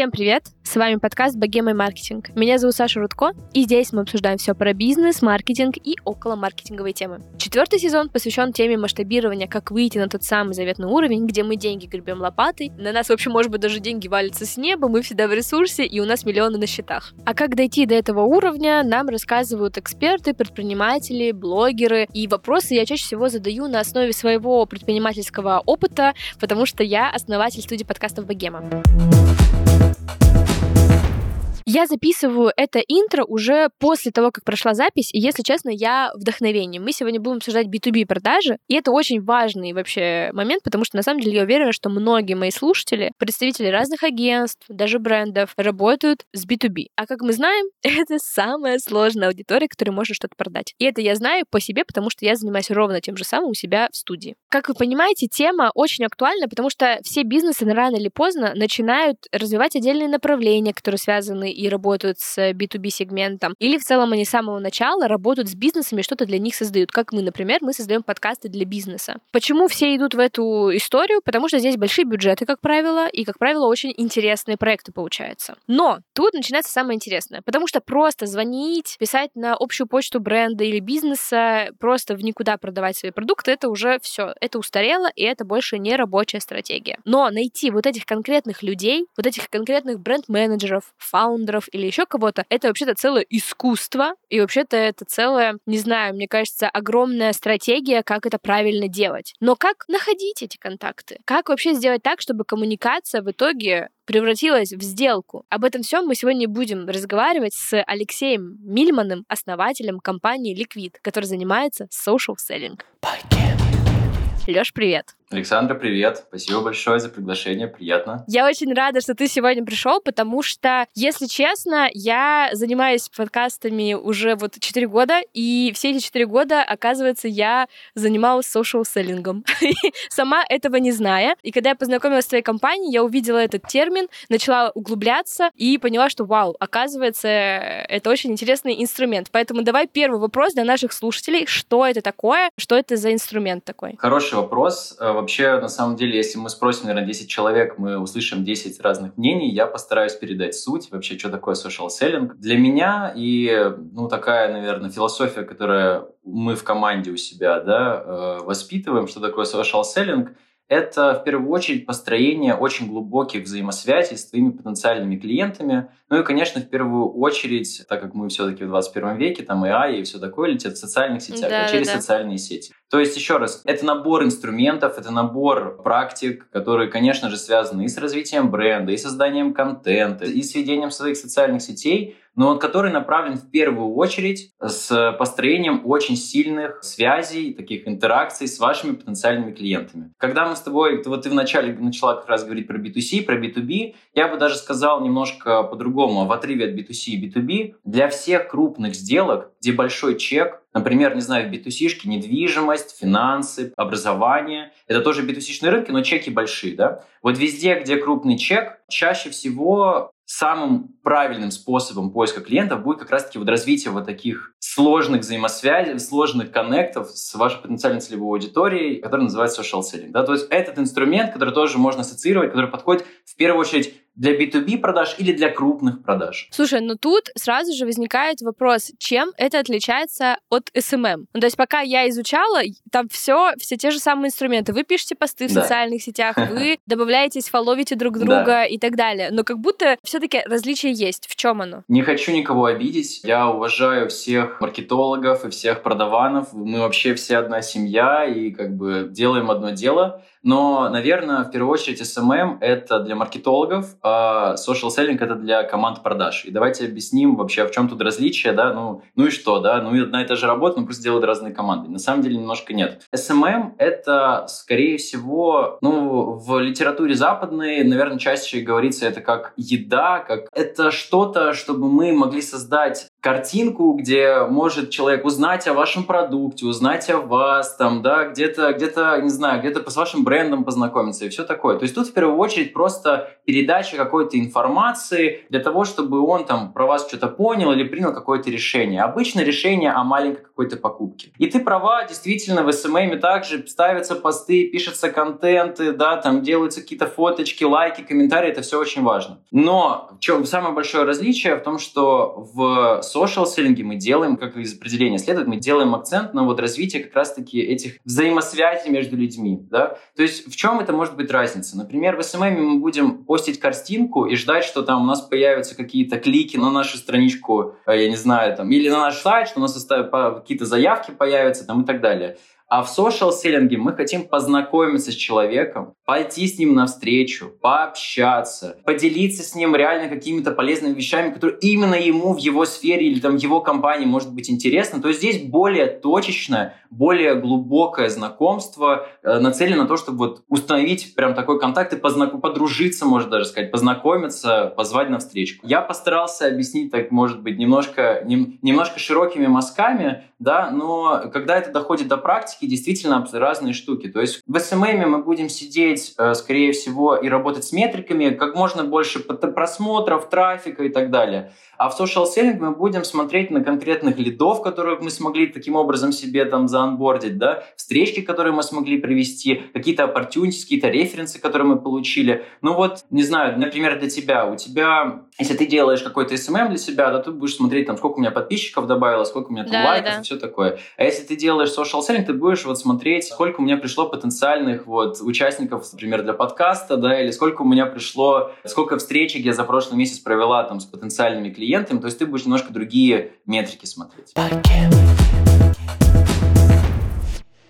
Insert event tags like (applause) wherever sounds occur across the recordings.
Всем привет! С вами подкаст «Богема и маркетинг». Меня зовут Саша Рудко, и здесь мы обсуждаем все про бизнес, маркетинг и около маркетинговые темы. Четвертый сезон посвящен теме масштабирования, как выйти на тот самый заветный уровень, где мы деньги гребем лопатой, на нас, в общем, может быть, даже деньги валятся с неба, мы всегда в ресурсе, и у нас миллионы на счетах. А как дойти до этого уровня, нам рассказывают эксперты, предприниматели, блогеры, и вопросы я чаще всего задаю на основе своего предпринимательского опыта, потому что я основатель студии подкастов «Богема». Я записываю это интро уже после того, как прошла запись, и, если честно, я вдохновение. Мы сегодня будем обсуждать B2B продажи, и это очень важный вообще момент, потому что, на самом деле, я уверена, что многие мои слушатели, представители разных агентств, даже брендов, работают с B2B. А как мы знаем, (laughs) это самая сложная аудитория, которой можно что-то продать. И это я знаю по себе, потому что я занимаюсь ровно тем же самым у себя в студии. Как вы понимаете, тема очень актуальна, потому что все бизнесы рано или поздно начинают развивать отдельные направления, которые связаны и работают с B2B-сегментом, или в целом они с самого начала работают с бизнесами, что-то для них создают. Как мы, например, мы создаем подкасты для бизнеса. Почему все идут в эту историю? Потому что здесь большие бюджеты, как правило, и, как правило, очень интересные проекты получаются. Но тут начинается самое интересное, потому что просто звонить, писать на общую почту бренда или бизнеса, просто в никуда продавать свои продукты, это уже все, это устарело, и это больше не рабочая стратегия. Но найти вот этих конкретных людей, вот этих конкретных бренд-менеджеров, фаундеров, блогеров или еще кого-то, это вообще-то целое искусство, и вообще-то это целая, не знаю, мне кажется, огромная стратегия, как это правильно делать. Но как находить эти контакты? Как вообще сделать так, чтобы коммуникация в итоге превратилась в сделку. Об этом всем мы сегодня будем разговаривать с Алексеем Мильманом, основателем компании Liquid, который занимается social selling. Лёш, привет. Александра, привет. Спасибо большое за приглашение. Приятно. Я очень рада, что ты сегодня пришел, потому что, если честно, я занимаюсь подкастами уже вот 4 года, и все эти 4 года, оказывается, я занималась социал-селлингом. (laughs) Сама этого не зная. И когда я познакомилась с твоей компанией, я увидела этот термин, начала углубляться и поняла, что вау, оказывается, это очень интересный инструмент. Поэтому давай первый вопрос для наших слушателей. Что это такое? Что это за инструмент такой? Хороший вопрос вообще, на самом деле, если мы спросим, наверное, 10 человек, мы услышим 10 разных мнений. Я постараюсь передать суть, вообще, что такое social selling. Для меня и, ну, такая, наверное, философия, которая мы в команде у себя, да, э, воспитываем, что такое social selling – это в первую очередь построение очень глубоких взаимосвязей с твоими потенциальными клиентами. Ну и, конечно, в первую очередь, так как мы все-таки в 21 веке, там AI и все такое летят в социальных сетях, да, а через да. социальные сети. То есть, еще раз, это набор инструментов, это набор практик, которые, конечно же, связаны и с развитием бренда, и созданием контента, и с ведением своих социальных сетей, но который направлен в первую очередь с построением очень сильных связей, таких интеракций с вашими потенциальными клиентами. Когда мы с тобой, вот ты вначале начала как раз говорить про B2C, про B2B, я бы даже сказал немножко по-другому, в отрыве от B2C и B2B, для всех крупных сделок, где большой чек, Например, не знаю, в B2C недвижимость, финансы, образование. Это тоже B2C рынки, но чеки большие, да? Вот везде, где крупный чек, чаще всего самым правильным способом поиска клиентов будет как раз-таки вот развитие вот таких сложных взаимосвязей, сложных коннектов с вашей потенциальной целевой аудиторией, который называется social selling. Да? То есть этот инструмент, который тоже можно ассоциировать, который подходит в первую очередь для B2B продаж или для крупных продаж? Слушай, ну тут сразу же возникает вопрос, чем это отличается от SMM? Ну, то есть пока я изучала, там все, все те же самые инструменты. Вы пишете посты в да. социальных сетях, (laughs) вы добавляетесь, фоловите друг друга да. и так далее. Но как будто все-таки различие есть. В чем оно? Не хочу никого обидеть. Я уважаю всех маркетологов и всех продаванов. Мы вообще все одна семья и как бы делаем одно дело. Но, наверное, в первую очередь SMM — это для маркетологов, а social selling — это для команд продаж. И давайте объясним вообще, в чем тут различие, да, ну, ну и что, да, ну и одна и та же работа, но просто делают разные команды. На самом деле немножко нет. SMM — это, скорее всего, ну, в литературе западной, наверное, чаще говорится это как еда, как это что-то, чтобы мы могли создать картинку, где может человек узнать о вашем продукте, узнать о вас, там, да, где-то, где-то, не знаю, где-то с вашим брендом познакомиться и все такое. То есть тут в первую очередь просто передача какой-то информации для того, чтобы он там про вас что-то понял или принял какое-то решение. Обычно решение о маленькой какой-то покупке. И ты права, действительно, в СММе также ставятся посты, пишутся контенты, да, там делаются какие-то фоточки, лайки, комментарии, это все очень важно. Но в чем самое большое различие в том, что в social селлинге мы делаем, как из определения следует, мы делаем акцент на вот развитие как раз-таки этих взаимосвязей между людьми, да. То есть в чем это может быть разница? Например, в СММе мы будем постить картинку и ждать, что там у нас появятся какие-то клики на нашу страничку, э, я не знаю, там, или на наш сайт, что у нас какие-то заявки появятся там и так далее. А в social-селлинге мы хотим познакомиться с человеком, пойти с ним навстречу, пообщаться, поделиться с ним реально какими-то полезными вещами, которые именно ему в его сфере или там его компании может быть интересно, то здесь более точечное, более глубокое знакомство э, нацелено на то, чтобы вот установить прям такой контакт и познак... подружиться, можно даже сказать, познакомиться, позвать навстречу. Я постарался объяснить так, может быть, немножко, нем... немножко широкими мазками, да, но когда это доходит до практики, действительно разные штуки. То есть в SMM мы будем сидеть, э, скорее всего, и работать с метриками, как можно больше просмотров, трафика и так далее. А в social selling мы будем смотреть на конкретных лидов, которых мы смогли таким образом себе там заанбордить, да, встречки, которые мы смогли привести, какие-то opportunities, какие-то референсы, которые мы получили. Ну вот, не знаю, например, для тебя. У тебя, если ты делаешь какой-то SMM для себя, да, ты будешь смотреть, там, сколько у меня подписчиков добавилось, сколько у меня там да, лайков да. и все такое. А если ты делаешь social selling, ты будешь вот смотреть, сколько у меня пришло потенциальных вот участников, например, для подкаста, да, или сколько у меня пришло, сколько встреч я за прошлый месяц провела там с потенциальными клиентами, клиентами, то есть ты будешь немножко другие метрики смотреть.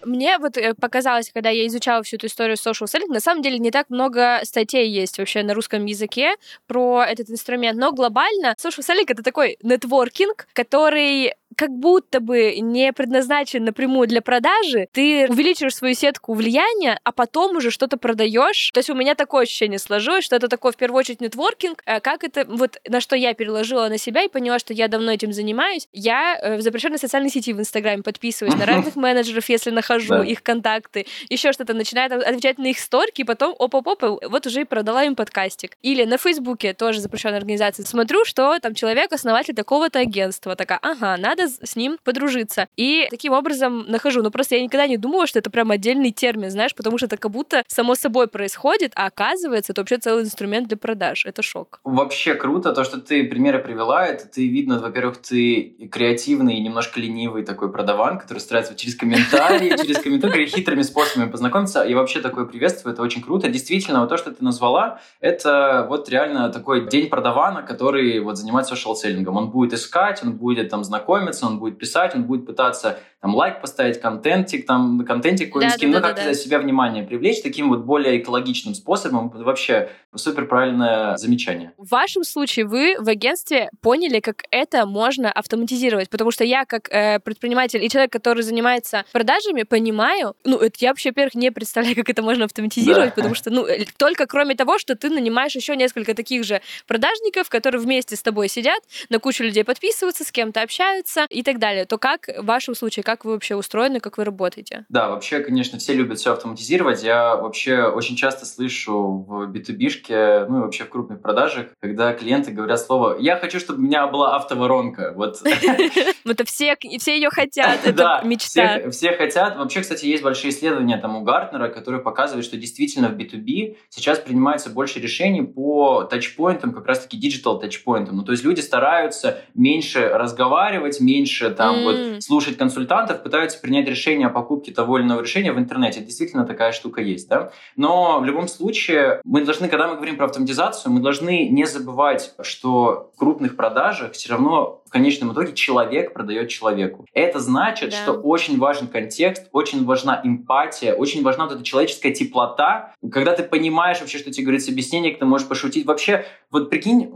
Мне вот э, показалось, когда я изучала всю эту историю social selling, на самом деле не так много статей есть вообще на русском языке про этот инструмент, но глобально social selling — это такой нетворкинг, который как будто бы не предназначен напрямую для продажи, ты увеличиваешь свою сетку влияния, а потом уже что-то продаешь. То есть у меня такое ощущение сложилось, что это такой в первую очередь нетворкинг. А как это, вот на что я переложила на себя и поняла, что я давно этим занимаюсь. Я э, в запрещенной социальной сети в Инстаграме подписываюсь на (laughs) разных менеджеров, если нахожу их контакты, еще что-то, начинаю отвечать на их сторки, и потом оп-оп-оп, вот уже и продала им подкастик. Или на Фейсбуке, тоже запрещенная организация, смотрю, что там человек основатель такого-то агентства, такая, ага, надо надо с ним подружиться. И таким образом нахожу. Но просто я никогда не думала, что это прям отдельный термин, знаешь, потому что это как будто само собой происходит, а оказывается, это вообще целый инструмент для продаж. Это шок. Вообще круто то, что ты примеры привела. Это ты видно, во-первых, ты креативный и немножко ленивый такой продаван, который старается через комментарии, (laughs) через комментарии хитрыми способами познакомиться. И вообще такое приветствую, это очень круто. Действительно, вот то, что ты назвала, это вот реально такой день продавана, который вот занимается шоу-селлингом. Он будет искать, он будет там знакомиться, знакомиться, он будет писать, он будет пытаться там лайк поставить, контентик, там контентик какой-нибудь, да, да, ну, да, как-то да. себя внимание привлечь таким вот более экологичным способом. Вообще супер правильное замечание. В вашем случае вы в агентстве поняли, как это можно автоматизировать, потому что я как э, предприниматель и человек, который занимается продажами, понимаю, ну, это я вообще, во-первых, не представляю, как это можно автоматизировать, да. потому что, ну, э, только кроме того, что ты нанимаешь еще несколько таких же продажников, которые вместе с тобой сидят, на кучу людей подписываются, с кем-то общаются и так далее, то как в вашем случае, как вы вообще устроены, как вы работаете? Да, вообще, конечно, все любят все автоматизировать. Я вообще очень часто слышу в B2B, ну и вообще в крупных продажах, когда клиенты говорят слово «я хочу, чтобы у меня была автоворонка». Вот. (laughs) Это все, все ее хотят, это мечта. Все хотят. Вообще, кстати, есть большие исследования там у Gartner а, которые показывают, что действительно в B2B сейчас принимается больше решений по touchpoint ам, как раз-таки digital touchpoint ам. Ну, то есть люди стараются меньше разговаривать, меньше там вот слушать консультантов, консультантов пытаются принять решение о покупке того или иного решения в интернете. Действительно, такая штука есть. Да? Но в любом случае, мы должны, когда мы говорим про автоматизацию, мы должны не забывать, что в крупных продажах все равно в конечном итоге человек продает человеку. Это значит, да. что очень важен контекст, очень важна эмпатия, очень важна вот эта человеческая теплота. Когда ты понимаешь вообще, что тебе говорит собеседник, ты можешь пошутить. Вообще, вот прикинь,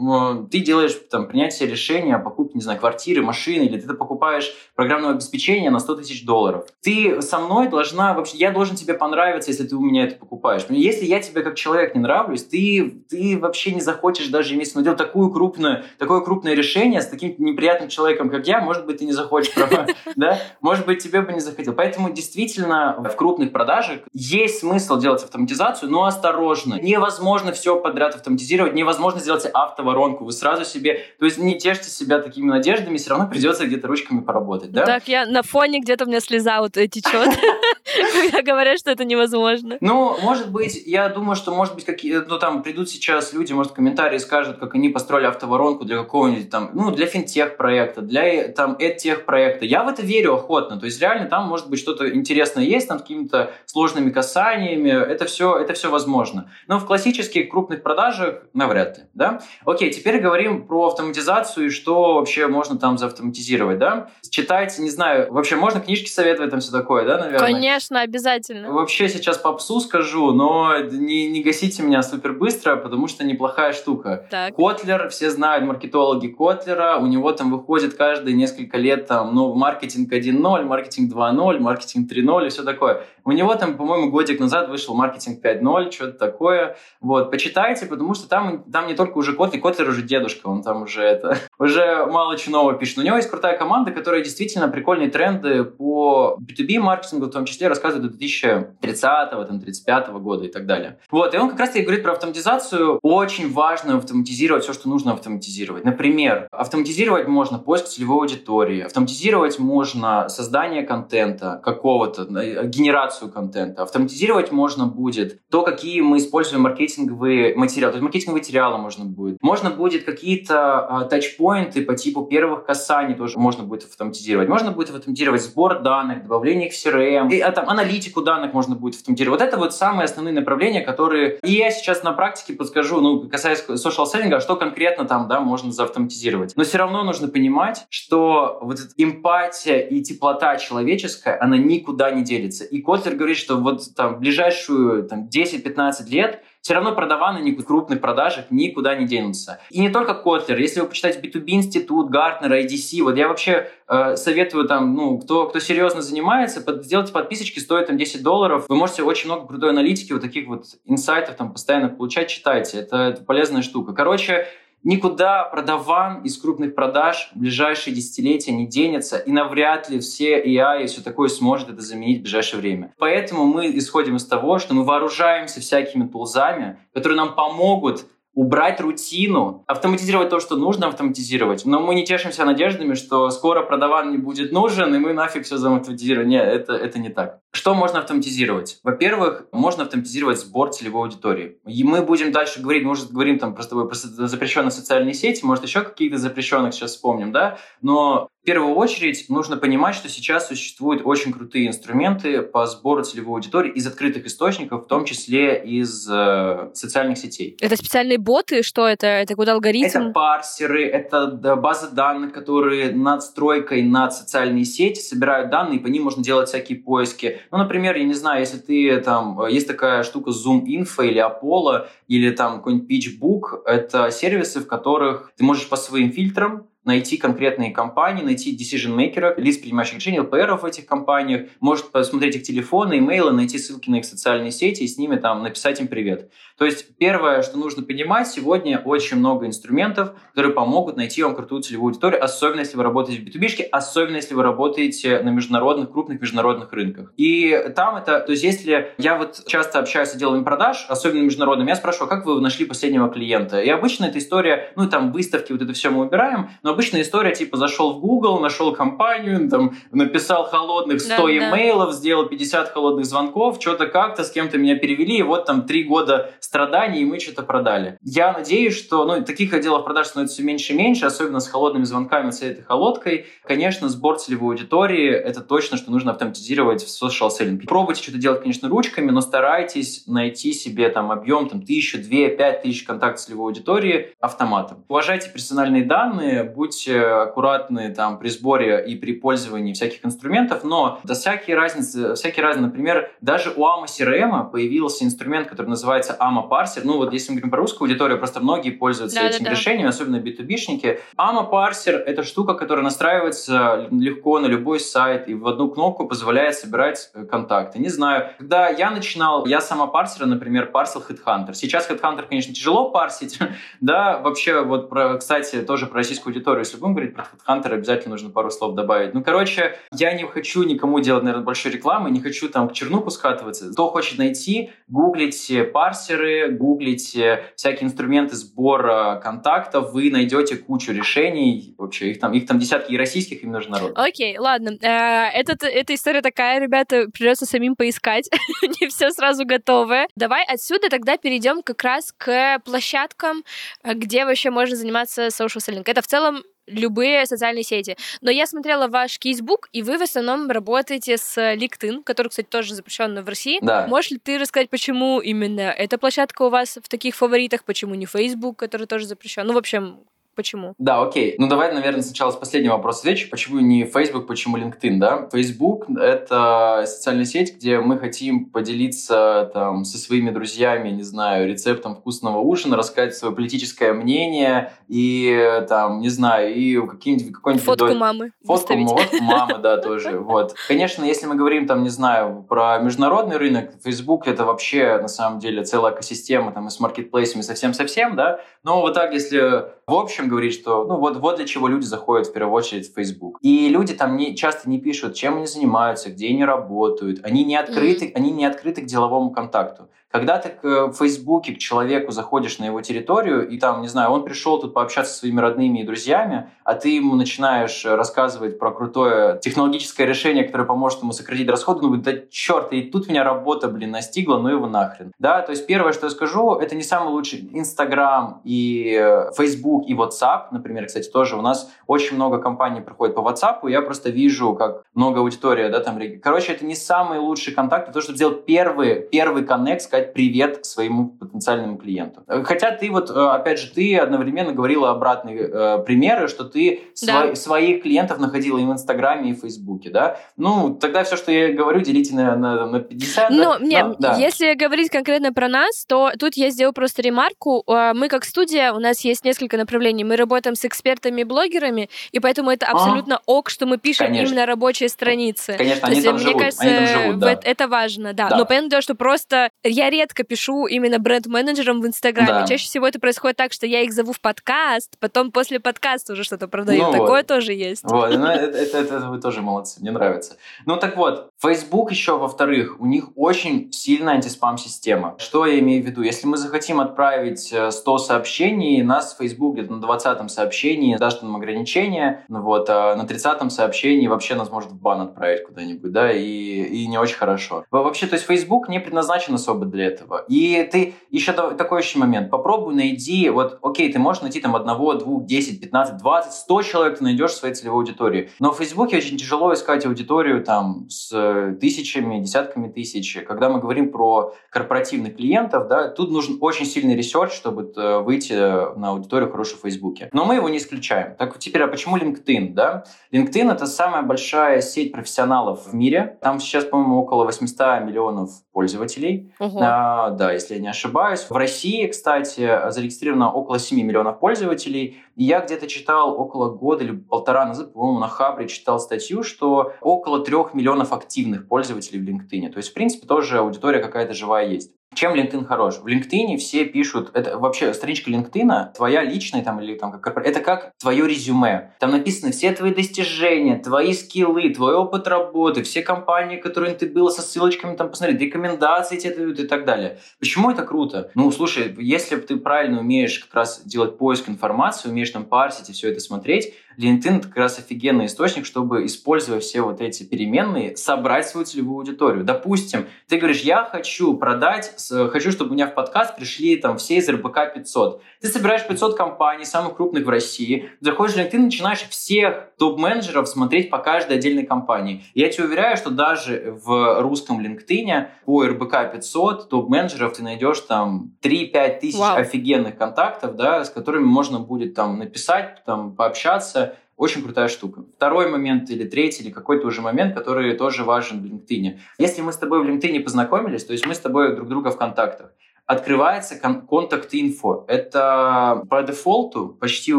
ты делаешь там принятие решения о покупке, не знаю, квартиры, машины, или ты покупаешь программное обеспечение на 100 тысяч долларов. Ты со мной должна вообще, я должен тебе понравиться, если ты у меня это покупаешь. Если я тебе как человек не нравлюсь, ты, ты вообще не захочешь даже иметь, но делать такую крупную, такое крупное решение с таким неприятным человеком, как я, может быть, ты не захочешь, (laughs) да? Может быть, тебе бы не захотел. Поэтому действительно в крупных продажах есть смысл делать автоматизацию, но осторожно. Невозможно все подряд автоматизировать, невозможно сделать автоворонку. Вы сразу себе, то есть не тешьте себя такими надеждами, все равно придется где-то ручками поработать, да? Так, я на фоне где-то у меня слеза вот течет, (laughs) когда говорят, что это невозможно. Ну, может быть, я думаю, что, может быть, какие, ну, там придут сейчас люди, может, комментарии скажут, как они построили автоворонку для какого-нибудь там, ну, для финтех-проекта, для там эдтех-проекта. Я в это верю охотно. То есть, реально, там, может быть, что-то интересное есть, там, с какими-то сложными касаниями. Это все, это все возможно. Но в классических крупных продажах навряд ли, да? Окей, теперь говорим про автоматизацию и что вообще можно там заавтоматизировать, да? Читайте, не знаю, вообще можно книжки советовать, там все такое, да, наверное? Конечно, обязательно. Вообще сейчас попсу скажу, но не, не гасите меня супер быстро, потому что неплохая штука. Так. Котлер, все знают маркетологи Котлера, у него там выходит каждые несколько лет там, ну, маркетинг 1.0, маркетинг 2.0, маркетинг 3.0 и все такое. У него там, по-моему, годик назад вышел маркетинг 5.0, что-то такое. Вот, почитайте, потому что там, там не только уже Котлер, Котлер уже дедушка, он там уже это, (laughs) уже мало чего нового пишет. Но у него есть крутая команда, которая действительно прикольные тренды по B2B маркетингу, в том числе рассказывает до 2030-35 года и так далее. Вот, и он как раз-таки говорит про автоматизацию. Очень важно автоматизировать все, что нужно автоматизировать. Например, автоматизировать можно поиск целевой аудитории, автоматизировать можно создание контента какого-то, э, генерацию контента, автоматизировать можно будет то, какие мы используем маркетинговые материалы. То есть маркетинговые материалы можно будет. Можно будет какие-то а, тачпоинты по типу первых касаний тоже можно будет автоматизировать. Можно будет автоматизировать сбор данных, добавление их в CRM, и, а, там, аналитику данных можно будет автоматизировать. Вот это вот самые основные направления, которые... И я сейчас на практике подскажу, ну, касаясь social selling, что конкретно там, да, можно заавтоматизировать. Но все равно нужно понимать, что вот эта эмпатия и теплота человеческая, она никуда не денется. И Котлер говорит, что вот там в ближайшую там, 10-15 лет все равно продаваны в крупных продажах никуда не денутся. И не только Котлер. Если вы почитаете B2B институт, Gartner, IDC, вот я вообще э, советую там, ну, кто, кто серьезно занимается, под, сделайте подписочки, стоят там 10 долларов. Вы можете очень много крутой аналитики, вот таких вот инсайтов там постоянно получать, читайте. Это, это полезная штука. Короче, Никуда продаван из крупных продаж в ближайшие десятилетия не денется, и навряд ли все AI и все такое сможет это заменить в ближайшее время. Поэтому мы исходим из того, что мы вооружаемся всякими тулзами, которые нам помогут убрать рутину, автоматизировать то, что нужно автоматизировать. Но мы не тешимся надеждами, что скоро продаван не будет нужен, и мы нафиг все заматоматизируем. Нет, это, это не так. Что можно автоматизировать? Во-первых, можно автоматизировать сбор целевой аудитории. И мы будем дальше говорить, может, говорим там просто, просто запрещенные социальные сети, может, еще какие-то запрещенных сейчас вспомним, да? Но в первую очередь нужно понимать, что сейчас существуют очень крутые инструменты по сбору целевой аудитории из открытых источников, в том числе из э, социальных сетей. Это специальные боты? Что это? Это куда алгоритм? Это парсеры, это базы данных, которые над стройкой над социальные сети собирают данные, и по ним можно делать всякие поиски. Ну, например, я не знаю, если ты там, есть такая штука Zoom Info или Apollo, или там какой-нибудь PitchBook, это сервисы, в которых ты можешь по своим фильтрам найти конкретные компании, найти decision-makers, лиц, принимающих решения, ЛПРов в этих компаниях, может посмотреть их телефоны, имейлы, найти ссылки на их социальные сети и с ними там написать им привет. То есть первое, что нужно понимать, сегодня очень много инструментов, которые помогут найти вам крутую целевую аудиторию, особенно если вы работаете в B2B, особенно если вы работаете на международных, крупных международных рынках. И там это, то есть если я вот часто общаюсь с отделами продаж, особенно международными, я спрашиваю, как вы нашли последнего клиента? И обычно эта история, ну там выставки, вот это все мы убираем, но обычная история, типа, зашел в Google, нашел компанию, там, написал холодных 100 да, имейлов, да. сделал 50 холодных звонков, что-то как-то с кем-то меня перевели, и вот там три года страданий, и мы что-то продали. Я надеюсь, что, ну, таких отделов продаж становится все меньше и меньше, особенно с холодными звонками, с этой холодкой. Конечно, сбор целевой аудитории — это точно, что нужно автоматизировать в social selling. Пробуйте что-то делать, конечно, ручками, но старайтесь найти себе там объем там тысячу, две, пять тысяч контактов целевой аудитории автоматом. Уважайте персональные данные, будьте аккуратны там при сборе и при пользовании всяких инструментов, но да всякие разницы, всякие разные, например, даже у AMA CRM появился инструмент, который называется AMA Parser. Ну вот если мы говорим про русскую аудиторию, просто многие пользуются да, этим да, решением, особенно B2B-шники. AMA Parser — это штука, которая настраивается легко на любой сайт и в одну кнопку позволяет собирать э, контакты. Не знаю, когда я начинал, я сама парсера, например, парсил Headhunter. Сейчас Headhunter, конечно, тяжело парсить, (laughs) да, вообще вот, про, кстати, тоже про российскую аудиторию, если будем говорить про Headhunter, обязательно нужно пару слов добавить. Ну, короче, я не хочу никому делать, наверное, большой рекламы, не хочу там к чернуху скатываться. Кто хочет найти, гуглите парсеры, гуглите всякие инструменты сбора контактов, вы найдете кучу решений, вообще их там, их там десятки и российских, и международных. Окей, okay, ладно. Э, этот, эта история такая, ребята, придется самим поискать, (laughs) не все сразу готовы. Давай отсюда тогда перейдем как раз к площадкам, э, где вообще можно заниматься social selling. Это в целом любые социальные сети. Но я смотрела ваш кейсбук, и вы в основном работаете с LinkedIn, который, кстати, тоже запрещен в России. Да. Можешь ли ты рассказать, почему именно эта площадка у вас в таких фаворитах, почему не Facebook, который тоже запрещен? Ну, в общем, Почему? Да, окей. Ну, давай, наверное, сначала с последнего вопроса отвечу. Почему не Facebook, почему LinkedIn, да? Facebook — это социальная сеть, где мы хотим поделиться там со своими друзьями, не знаю, рецептом вкусного ужина, рассказать свое политическое мнение и там, не знаю, и какие-нибудь... Какой-нибудь Фотку до... мамы Фотку, фотку мамы, да, тоже. (laughs) Вот. Конечно, если мы говорим там, не знаю, про международный рынок, Facebook — это вообще, на самом деле, целая экосистема там и с маркетплейсами совсем-совсем, да? Но вот так, если в общем говорить, что ну вот, вот для чего люди заходят в первую очередь в Facebook. И люди там не, часто не пишут, чем они занимаются, где они работают. Они не открыты, mm-hmm. они не открыты к деловому контакту. Когда ты в Фейсбуке к человеку заходишь на его территорию, и там, не знаю, он пришел тут пообщаться со своими родными и друзьями, а ты ему начинаешь рассказывать про крутое технологическое решение, которое поможет ему сократить расходы, ну, да черт, и тут меня работа, блин, настигла, ну его нахрен. Да, то есть первое, что я скажу, это не самый лучший Инстаграм и Facebook и WhatsApp, например, кстати, тоже у нас очень много компаний проходит по WhatsApp, я просто вижу, как много аудитория, да, там, короче, это не самый лучший контакт, то, чтобы сделать первый, первый коннект, сказать, сказать привет своему потенциальному клиенту. Хотя ты вот, э, опять же, ты одновременно говорила обратные э, примеры, что ты да. сво- своих клиентов находила и в Инстаграме, и в Фейсбуке, да? Ну, тогда все, что я говорю, делите на, на, на 50. Ну, да? нет, да. если говорить конкретно про нас, то тут я сделаю просто ремарку. Э, мы как студия, у нас есть несколько направлений. Мы работаем с экспертами-блогерами, и поэтому это абсолютно а? ок, что мы пишем Конечно. именно рабочие страницы. Конечно, То они есть, там мне живут. кажется, они там живут, да. это важно, да. да. Но понятно, что просто я редко пишу именно бренд-менеджерам в Инстаграме. Да. Чаще всего это происходит так, что я их зову в подкаст, потом после подкаста уже что-то продаю. Ну Такое вот. тоже есть. Вот, ну, (laughs) это, это, это вы тоже молодцы, мне нравится. Ну так вот, Facebook еще, во-вторых, у них очень сильная антиспам-система. Что я имею в виду? Если мы захотим отправить 100 э, сообщений, нас Facebook где-то на 20-м сообщении даст нам ограничение, ну вот, а на 30-м сообщении вообще нас может в бан отправить куда-нибудь, да, и, и не очень хорошо. Вообще, то есть Facebook не предназначен особо для этого. И ты еще такой еще момент. Попробуй найди, вот, окей, ты можешь найти там одного, двух, десять, пятнадцать, двадцать, сто человек ты найдешь в своей целевой аудитории. Но в Фейсбуке очень тяжело искать аудиторию там с тысячами, десятками тысяч. Когда мы говорим про корпоративных клиентов, да, тут нужен очень сильный research, чтобы э, выйти на аудиторию хорошую в Фейсбуке. Но мы его не исключаем. Так теперь, а почему LinkedIn, да? LinkedIn — это самая большая сеть профессионалов в мире. Там сейчас, по-моему, около 800 миллионов пользователей. Угу. А, да, если я не ошибаюсь. В России, кстати, зарегистрировано около 7 миллионов пользователей. Я где-то читал около года или полтора назад, по-моему, на Хабре читал статью, что около 3 миллионов активных пользователей в LinkedIn. То есть, в принципе, тоже аудитория какая-то живая есть. Чем LinkedIn хорош? В LinkedIn все пишут, это вообще страничка LinkedIn, твоя личная там или там как это как твое резюме. Там написаны все твои достижения, твои скиллы, твой опыт работы, все компании, которые ты был, со ссылочками там посмотреть, рекомендации тебе дают и так далее. Почему это круто? Ну, слушай, если ты правильно умеешь как раз делать поиск информации, умеешь там парсить и все это смотреть, LinkedIn это как раз офигенный источник, чтобы, используя все вот эти переменные, собрать свою целевую аудиторию. Допустим, ты говоришь, я хочу продать, хочу, чтобы у меня в подкаст пришли там все из РБК 500. Ты собираешь 500 компаний, самых крупных в России, заходишь в LinkedIn, начинаешь всех топ-менеджеров смотреть по каждой отдельной компании. Я тебе уверяю, что даже в русском LinkedIn по РБК 500 топ-менеджеров ты найдешь там 3-5 тысяч Вау. офигенных контактов, да, с которыми можно будет там написать, там пообщаться. Очень крутая штука. Второй момент или третий, или какой-то уже момент, который тоже важен в LinkedIn. Если мы с тобой в LinkedIn познакомились, то есть мы с тобой друг друга в контактах, открывается контакт-инфо. Это по дефолту почти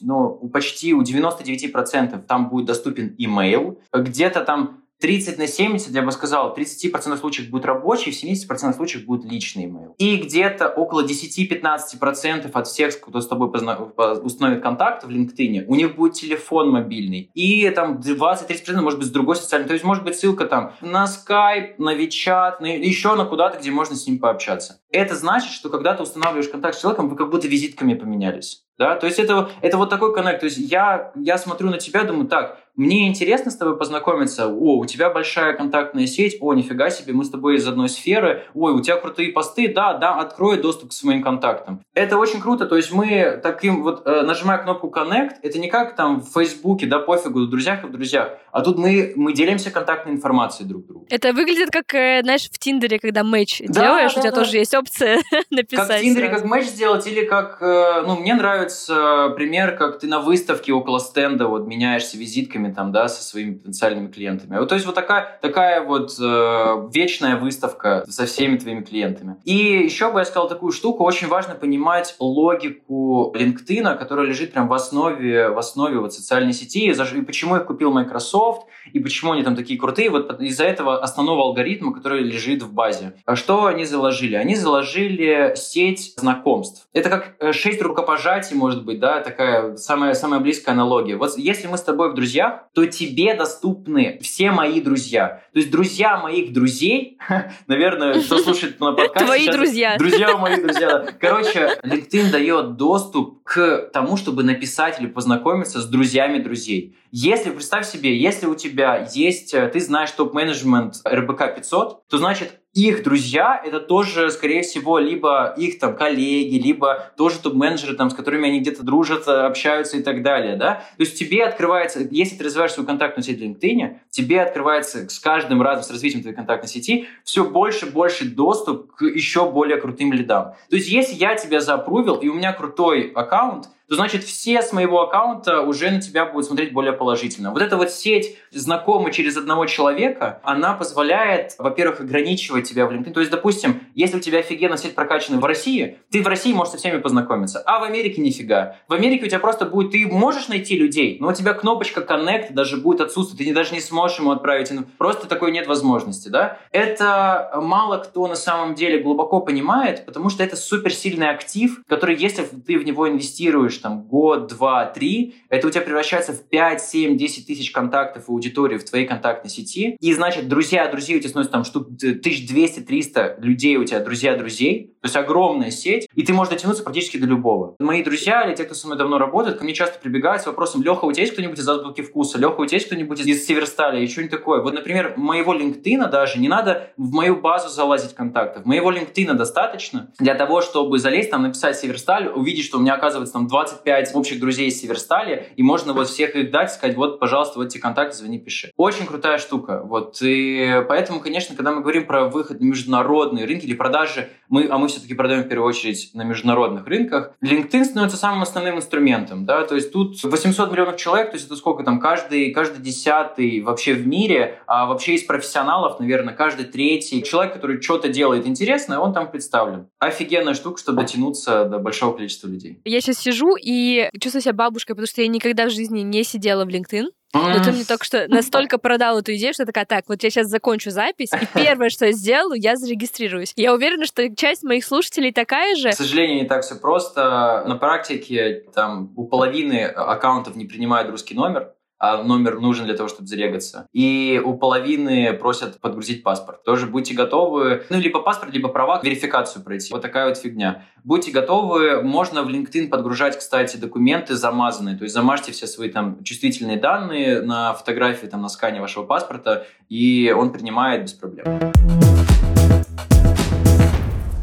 ну, почти у 99% там будет доступен email. Где-то там 30 на 70, я бы сказал, в 30% случаев будет рабочий, в 70% случаев будет личный email. И где-то около 10-15% от всех, кто с тобой установит контакт в LinkedIn, у них будет телефон мобильный. И там 20-30% может быть с другой социальной. То есть может быть ссылка там на Skype, на WeChat, на... еще на куда-то, где можно с ним пообщаться. Это значит, что когда ты устанавливаешь контакт с человеком, вы как будто визитками поменялись. Да, то есть это, это вот такой коннект. То есть я, я смотрю на тебя, думаю, так, мне интересно с тобой познакомиться. О, у тебя большая контактная сеть. О, нифига себе, мы с тобой из одной сферы. Ой, у тебя крутые посты. Да, да, открой доступ к своим контактам. Это очень круто. То есть мы таким вот, э, нажимая кнопку Connect, это не как там в Фейсбуке, да, пофигу, в друзьях и в друзьях. А тут мы, мы делимся контактной информацией друг другу. Это выглядит как, э, знаешь, в Тиндере, когда матч да, делаешь, да, у тебя да. тоже есть опция (laughs) написать. Как в Тиндере, как матч сделать, или как, э, ну, мне нравится пример, как ты на выставке около стенда вот меняешься визитками там, да, со своими потенциальными клиентами. Вот, то есть вот такая, такая вот э, вечная выставка со всеми твоими клиентами. И еще бы я сказал такую штуку, очень важно понимать логику LinkedIn, которая лежит прям в основе, в основе вот социальной сети, и почему их купил Microsoft, и почему они там такие крутые, вот из-за этого основного алгоритма, который лежит в базе. А что они заложили? Они заложили сеть знакомств. Это как э, шесть рукопожатий, может быть, да, такая самая, самая близкая аналогия. Вот если мы с тобой в друзьях, то тебе доступны все мои друзья. То есть друзья моих друзей, (laughs) наверное, кто слушает на (laughs) подкасте... Твои друзья. Друзья мои (laughs) друзья. Короче, LinkedIn дает доступ к тому, чтобы написать или познакомиться с друзьями друзей. Если, представь себе, если у тебя есть, э, ты знаешь топ-менеджмент РБК 500, то значит их друзья — это тоже, скорее всего, либо их там коллеги, либо тоже топ-менеджеры, там, с которыми они где-то дружат, общаются и так далее, да? То есть тебе открывается, если ты развиваешь свою контактную сеть в LinkedIn, тебе открывается с каждым разом, с развитием твоей контактной сети, все больше и больше доступ к еще более крутым лидам. То есть если я тебя запрувил, и у меня крутой аккаунт, то значит все с моего аккаунта уже на тебя будут смотреть более положительно. Вот эта вот сеть знакомы через одного человека, она позволяет, во-первых, ограничивать тебя в LinkedIn. То есть, допустим, если у тебя офигенно сеть прокачана в России, ты в России можешь со всеми познакомиться, а в Америке нифига. В Америке у тебя просто будет, ты можешь найти людей, но у тебя кнопочка Connect даже будет отсутствовать, ты даже не сможешь ему отправить, просто такой нет возможности, да. Это мало кто на самом деле глубоко понимает, потому что это суперсильный актив, который, если ты в него инвестируешь там год, два, три, это у тебя превращается в 5, 7, 10 тысяч контактов и аудитории в твоей контактной сети. И значит, друзья, друзей у тебя становится там штук 1200-300 людей у тебя, друзья, друзей. То есть огромная сеть, и ты можешь дотянуться практически до любого. Мои друзья или те, кто со мной давно работает, ко мне часто прибегают с вопросом, Леха, у тебя есть кто-нибудь из азбуки вкуса? Леха, у тебя есть кто-нибудь из Северстали? И что-нибудь такое. Вот, например, моего LinkedIn даже не надо в мою базу залазить контактов. Моего LinkedIn достаточно для того, чтобы залезть, там, написать Северсталь, увидеть, что у меня оказывается там 25 общих друзей из Северстали, и можно вот всех их дать, сказать, вот, пожалуйста, вот эти контакты, звони, пиши. Очень крутая штука. Вот, и поэтому, конечно, когда мы говорим про выход на международные рынки или продажи, мы, а мы все-таки продаем в первую очередь на международных рынках, LinkedIn становится самым основным инструментом, да, то есть тут 800 миллионов человек, то есть это сколько там, каждый, каждый десятый вообще в мире, а вообще из профессионалов, наверное, каждый третий человек, который что-то делает интересное, он там представлен. Офигенная штука, чтобы дотянуться до большого количества людей. Я сейчас сижу и чувствую себя бабушкой, потому что я никогда в жизни не сидела в LinkedIn. Но ты мне только что настолько продал эту идею, что такая, так, вот я сейчас закончу запись, и (laughs) первое, что я сделаю, я зарегистрируюсь. Я уверена, что часть моих слушателей такая же. К сожалению, не так все просто. На практике там у половины аккаунтов не принимают русский номер, а номер нужен для того, чтобы зарегаться. И у половины просят подгрузить паспорт. Тоже будьте готовы, ну, либо паспорт, либо права, верификацию пройти. Вот такая вот фигня. Будьте готовы, можно в LinkedIn подгружать, кстати, документы замазанные, то есть замажьте все свои там чувствительные данные на фотографии, там, на скане вашего паспорта, и он принимает без проблем.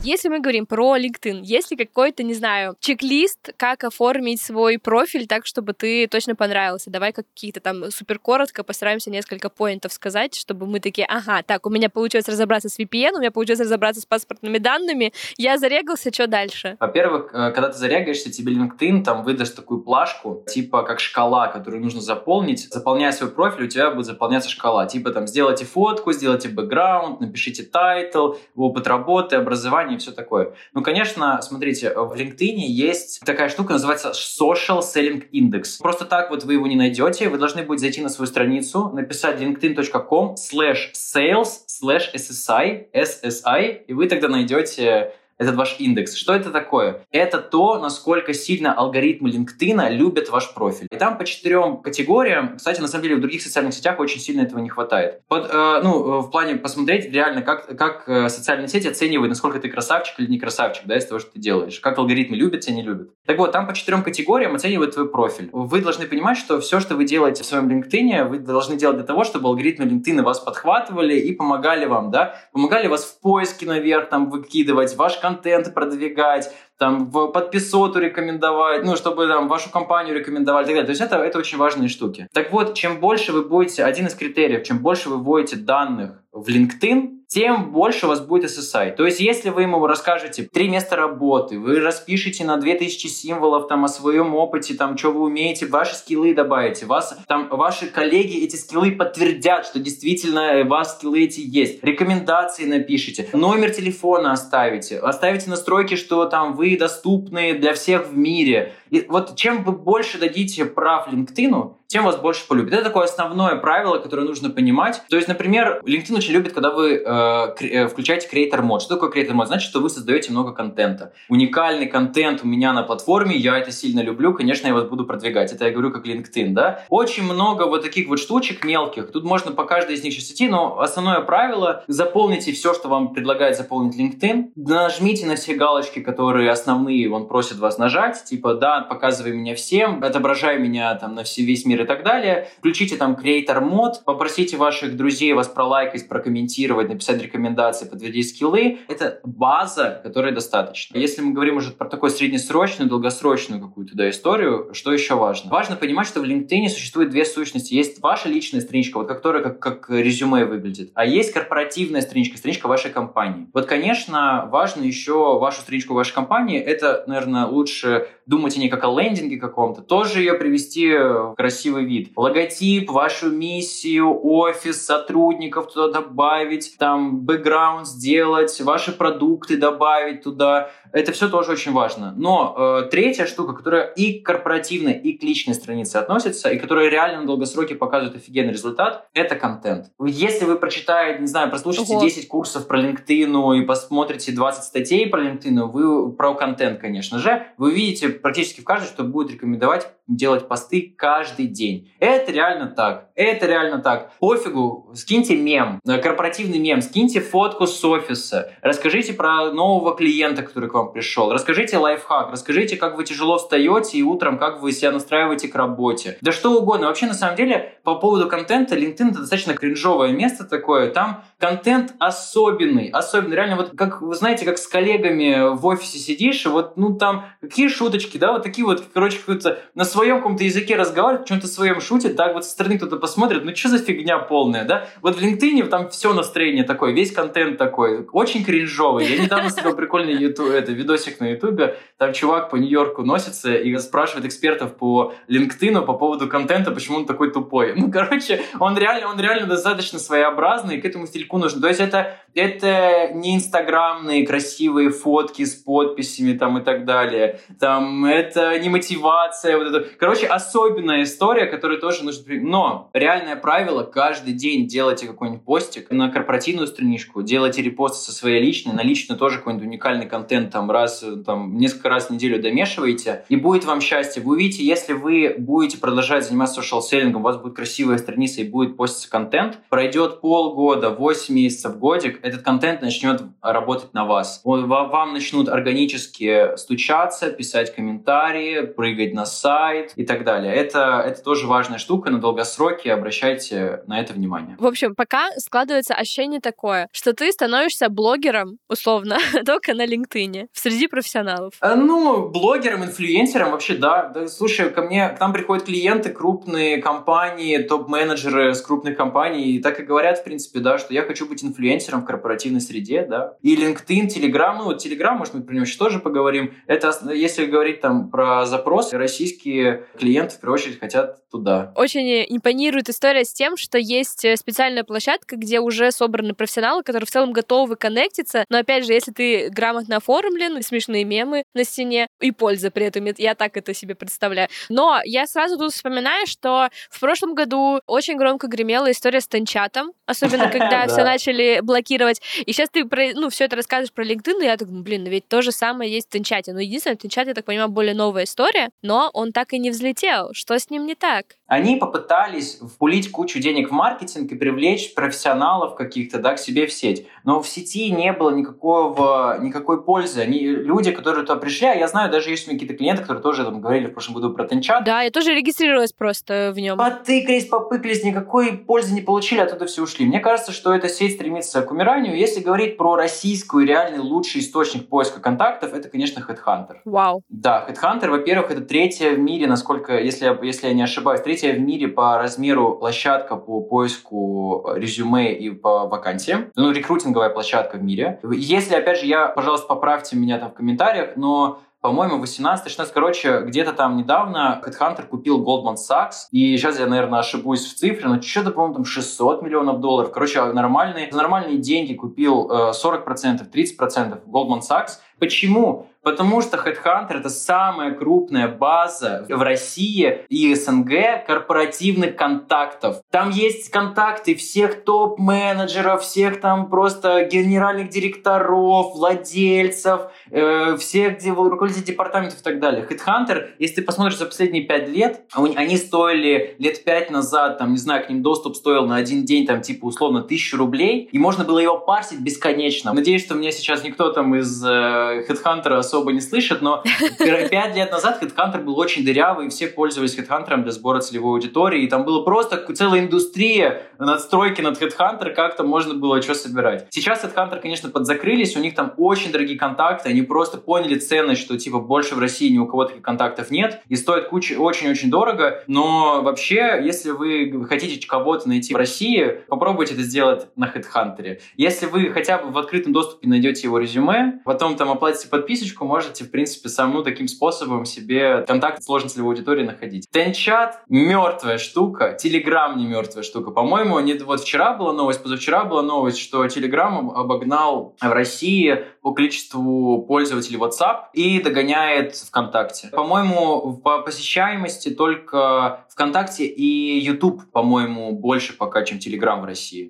Если мы говорим про LinkedIn, есть ли какой-то, не знаю, чек-лист, как оформить свой профиль так, чтобы ты точно понравился? Давай какие-то там супер коротко постараемся несколько point ов сказать, чтобы мы такие, ага, так, у меня получилось разобраться с VPN, у меня получилось разобраться с паспортными данными, я зарегался, что дальше? Во-первых, э, когда ты зарегаешься, тебе LinkedIn там выдаст такую плашку, типа как шкала, которую нужно заполнить. Заполняя свой профиль, у тебя будет заполняться шкала. Типа там сделайте фотку, сделайте бэкграунд, напишите title, опыт работы, образование, и все такое. Ну, конечно, смотрите, в LinkedIn есть такая штука, называется Social Selling Index. Просто так вот вы его не найдете, вы должны будете зайти на свою страницу, написать linkedin.com slash sales slash SSI, SSI, и вы тогда найдете этот ваш индекс. Что это такое? Это то, насколько сильно алгоритмы LinkedIn любят ваш профиль. И там по четырем категориям, кстати, на самом деле в других социальных сетях очень сильно этого не хватает. Под, э, ну, в плане посмотреть реально, как, как э, социальные сети оценивают, насколько ты красавчик или не красавчик, да, из того, что ты делаешь. Как алгоритмы любят тебя, не любят. Так вот, там по четырем категориям оценивают твой профиль. Вы должны понимать, что все, что вы делаете в своем LinkedIn, вы должны делать для того, чтобы алгоритмы LinkedIn вас подхватывали и помогали вам, да, помогали вас в поиске наверх, там, выкидывать ваш контент, контент продвигать, там в подписоту рекомендовать, ну, чтобы там вашу компанию рекомендовали и так далее. То есть это, это очень важные штуки. Так вот, чем больше вы будете, один из критериев, чем больше вы вводите данных в LinkedIn, тем больше у вас будет SSI. То есть, если вы ему расскажете три места работы, вы распишите на 2000 символов там о своем опыте, там, что вы умеете, ваши скиллы добавите, вас, там, ваши коллеги эти скиллы подтвердят, что действительно у вас скиллы эти есть. Рекомендации напишите, номер телефона оставите, оставите настройки, что там вы доступны для всех в мире. И вот чем вы больше дадите прав LinkedIn, тем вас больше полюбит. Это такое основное правило, которое нужно понимать. То есть, например, LinkedIn очень любит, когда вы э, э, включаете Creator Mode. Что такое Creator Mode? Значит, что вы создаете много контента. Уникальный контент у меня на платформе, я это сильно люблю, конечно, я вас буду продвигать. Это я говорю как LinkedIn, да? Очень много вот таких вот штучек мелких. Тут можно по каждой из них сейчас идти, но основное правило, заполните все, что вам предлагает заполнить LinkedIn, нажмите на все галочки, которые основные он просит вас нажать, типа, да, показывай меня всем, отображай меня там на весь мир и так далее. Включите там Creator мод, попросите ваших друзей вас пролайкать, прокомментировать, написать рекомендации, подтвердить скиллы. Это база, которой достаточно. Если мы говорим уже про такую среднесрочную, долгосрочную какую-то да, историю, что еще важно? Важно понимать, что в LinkedIn существует две сущности. Есть ваша личная страничка, вот которая как, как резюме выглядит, а есть корпоративная страничка, страничка вашей компании. Вот, конечно, важно еще вашу страничку вашей компании. Это, наверное, лучше думать о ней как о лендинге каком-то, тоже ее привести в красивый красивый вид. Логотип, вашу миссию, офис, сотрудников туда добавить, там бэкграунд сделать, ваши продукты добавить туда. Это все тоже очень важно. Но э, третья штука, которая и к корпоративной, и к личной странице относится, и которая реально на долгосроке показывает офигенный результат, это контент. Если вы прочитаете, не знаю, прослушаете Ого. 10 курсов про LinkedIn и посмотрите 20 статей про LinkedIn, вы про контент, конечно же, вы увидите практически в каждой, что будет рекомендовать делать посты каждый день. Это реально так. Это реально так. Пофигу, скиньте мем, э, корпоративный мем, скиньте фотку с офиса, расскажите про нового клиента, который к вам пришел, расскажите лайфхак, расскажите, как вы тяжело встаете и утром, как вы себя настраиваете к работе. Да что угодно. Вообще, на самом деле, по поводу контента, LinkedIn это достаточно кринжовое место такое. Там контент особенный, особенный. Реально, вот как, вы знаете, как с коллегами в офисе сидишь, и вот, ну, там, какие шуточки, да, вот такие вот, короче, какой-то на своем каком-то языке разговаривает, в чем-то своем шутит, так вот со стороны кто-то посмотрит, ну что за фигня полная, да? Вот в LinkedIn там все настроение такое, весь контент такой, очень кринжовый. Я недавно (laughs) смотрел прикольный YouTube, это, видосик на Ютубе, там чувак по Нью-Йорку носится и спрашивает экспертов по LinkedIn по поводу контента, почему он такой тупой. (laughs) Ну, короче, он реально, он реально достаточно своеобразный, и к этому стильку нужно. То есть это, это не инстаграмные красивые фотки с подписями там и так далее. Там это не мотивация, вот это. Короче, особенная история, которую тоже нужно... Но реальное правило, каждый день делайте какой-нибудь постик на корпоративную страничку, делайте репосты со своей личной, на личную тоже какой-нибудь уникальный контент, там, там раз, там, несколько раз в неделю домешиваете, и будет вам счастье. Вы увидите, если вы будете продолжать заниматься social-селлингом, у вас будет красивая страница и будет поститься контент, пройдет полгода, 8 месяцев, годик, этот контент начнет работать на вас. Вам начнут органически стучаться, писать комментарии, прыгать на сайт и так далее. Это, это тоже важная штука на долгосроке, обращайте на это внимание. В общем, пока складывается ощущение такое, что ты становишься блогером, условно, (laughs) только на LinkedIn, среди профессионалов. А, ну, блогером, инфлюенсером вообще, да. да. Слушай, ко мне, к нам приходят клиенты, крупные компании, топ-менеджеры с крупных компаний, и так и говорят, в принципе, да, что я хочу быть инфлюенсером в корпоративной среде, да. И LinkedIn, Telegram, ну, вот Telegram, может, мы про него еще тоже поговорим. Это, если говорить там про запрос, российские клиенты, в первую очередь, хотят туда. Очень импонирует история с тем, что есть специальная площадка, где уже собраны профессионалы, которые в целом готовы коннектиться, но, опять же, если ты грамотно оформлен, смешные мемы на стене, и польза при этом, я так это себе представляю. Но я сразу тут вспоминаю, что в прошлом году очень громко гремела история с Тенчатом, особенно (laughs) когда все начали блокировать. И сейчас ты ну, все это рассказываешь про LinkedIn, и я так, блин, ведь то же самое есть в Тенчате. Но единственное, Тенчат, я так понимаю, более новая история, но он так и не взлетел. Что с ним не так? Они попытались впулить кучу денег в маркетинг и привлечь профессионалов каких-то да, к себе в сеть. Но в сети не было никакого, никакой пользы. Они, люди, которые туда пришли, а я знаю, даже есть у меня какие-то клиенты, которые тоже там говорили в прошлом году про Тенчат. Да, я тоже регистрировалась просто в нем. Потыкались, попыкались, никакой пользы не получили, оттуда все ушли. Мне кажется, что эта сеть стремится к умиранию. Если говорить про российскую реальный лучший источник поиска контактов, это, конечно, Headhunter. Вау. Да, Headhunter, во-первых, это третья в мире, насколько, если я, если я не ошибаюсь, третья в мире по размеру площадка по поиску резюме и по вакансиям. Ну, рекрутинговая площадка в мире. Если, опять же, я, пожалуйста, поправьте меня там в комментариях, но по-моему, 18-16, короче, где-то там недавно Headhunter купил Goldman Sachs, и сейчас я, наверное, ошибусь в цифре, но что-то, по-моему, там 600 миллионов долларов. Короче, нормальные, за нормальные деньги купил э, 40%, 30% Goldman Sachs. Почему? Потому что Headhunter — это самая крупная база в России и СНГ корпоративных контактов. Там есть контакты всех топ-менеджеров, всех там просто генеральных директоров, владельцев, э, всех руководителей департаментов и так далее. Headhunter, если ты посмотришь за последние пять лет, они стоили лет пять назад, там, не знаю, к ним доступ стоил на один день, там, типа, условно, тысячу рублей, и можно было его парсить бесконечно. Надеюсь, что меня сейчас никто там из э, Headhunter особо не слышит, но пять лет назад HeadHunter был очень дырявый, и все пользовались HeadHunter для сбора целевой аудитории, и там была просто целая индустрия надстройки над HeadHunter, как там можно было что собирать. Сейчас HeadHunter, конечно, подзакрылись, у них там очень дорогие контакты, они просто поняли ценность, что типа больше в России ни у кого таких контактов нет, и стоит куча очень-очень дорого, но вообще, если вы хотите кого-то найти в России, попробуйте это сделать на HeadHunter. Если вы хотя бы в открытом доступе найдете его резюме, потом там оплатите подписочку, можете можете, в принципе, сам, ну, таким способом себе контакт с сложной целевой аудиторией находить. Тенчат — мертвая штука, Телеграм не мертвая штука. По-моему, не, вот вчера была новость, позавчера была новость, что Телеграм обогнал в России по количеству пользователей WhatsApp и догоняет ВКонтакте. По-моему, по посещаемости только ВКонтакте и YouTube, по-моему, больше пока, чем Телеграм в России.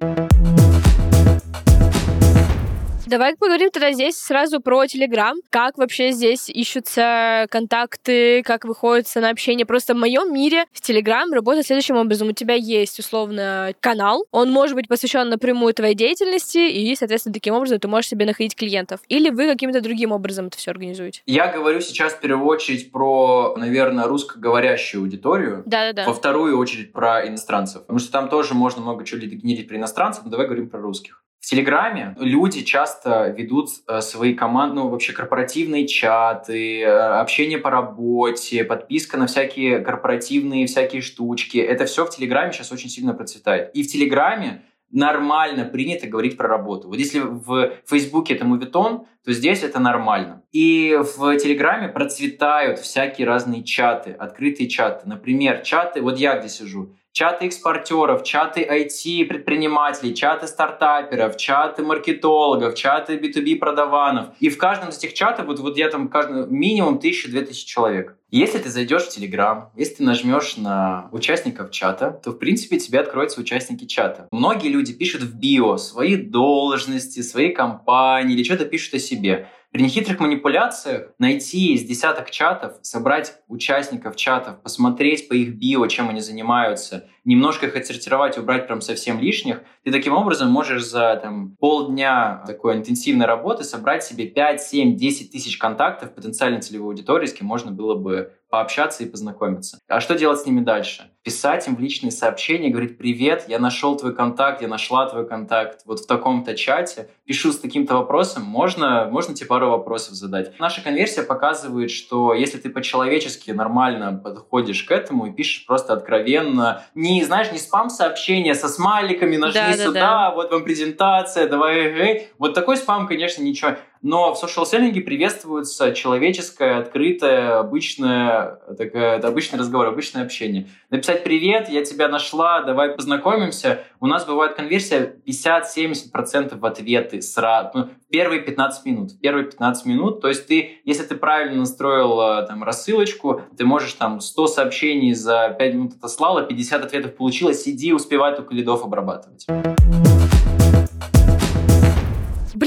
Давай поговорим тогда здесь сразу про Телеграм. Как вообще здесь ищутся контакты, как выходится на общение. Просто в моем мире в Телеграм работает следующим образом. У тебя есть, условно, канал. Он может быть посвящен напрямую твоей деятельности, и, соответственно, таким образом ты можешь себе находить клиентов. Или вы каким-то другим образом это все организуете? Я говорю сейчас в первую очередь про, наверное, русскоговорящую аудиторию. Да-да-да. Во вторую очередь про иностранцев. Потому что там тоже можно много чего генерить про иностранцев, но давай говорим про русских. В Телеграме люди часто ведут э, свои команды, ну, вообще корпоративные чаты, э, общение по работе, подписка на всякие корпоративные всякие штучки. Это все в Телеграме сейчас очень сильно процветает. И в Телеграме нормально принято говорить про работу. Вот если в Фейсбуке это мувитон, то здесь это нормально. И в Телеграме процветают всякие разные чаты, открытые чаты. Например, чаты, вот я где сижу, чаты экспортеров, чаты IT-предпринимателей, чаты стартаперов, чаты маркетологов, чаты B2B продаванов. И в каждом из этих чатов, вот, вот я там каждый, минимум 1000-2000 человек. Если ты зайдешь в Телеграм, если ты нажмешь на участников чата, то, в принципе, тебе откроются участники чата. Многие люди пишут в био свои должности, свои компании или что-то пишут о себе. При нехитрых манипуляциях найти из десяток чатов, собрать участников чатов, посмотреть по их био, чем они занимаются, немножко их отсортировать, убрать прям совсем лишних, ты таким образом можешь за там, полдня такой интенсивной работы собрать себе 5, 7, 10 тысяч контактов потенциальной целевой аудитории, с кем можно было бы пообщаться и познакомиться. А что делать с ними дальше? Писать им в личные сообщения, говорить «Привет, я нашел твой контакт, я нашла твой контакт вот в таком-то чате, пишу с таким-то вопросом, можно, можно тебе пару вопросов задать». Наша конверсия показывает, что если ты по-человечески нормально подходишь к этому и пишешь просто откровенно, не, знаешь, не спам-сообщения со смайликами, нажми да, сюда, да, да. вот вам презентация, давай, эй. Вот такой спам, конечно, ничего но в социал-селлинге приветствуется человеческое, открытое, обычное, такое, это обычный разговор, обычное общение. Написать «Привет, я тебя нашла, давай познакомимся». У нас бывает конверсия 50-70% в ответы сразу, ну, первые 15 минут. Первые 15 минут, то есть ты, если ты правильно настроил э, там рассылочку, ты можешь там 100 сообщений за 5 минут отослала, 50 ответов получила, сиди, успевай только лидов обрабатывать.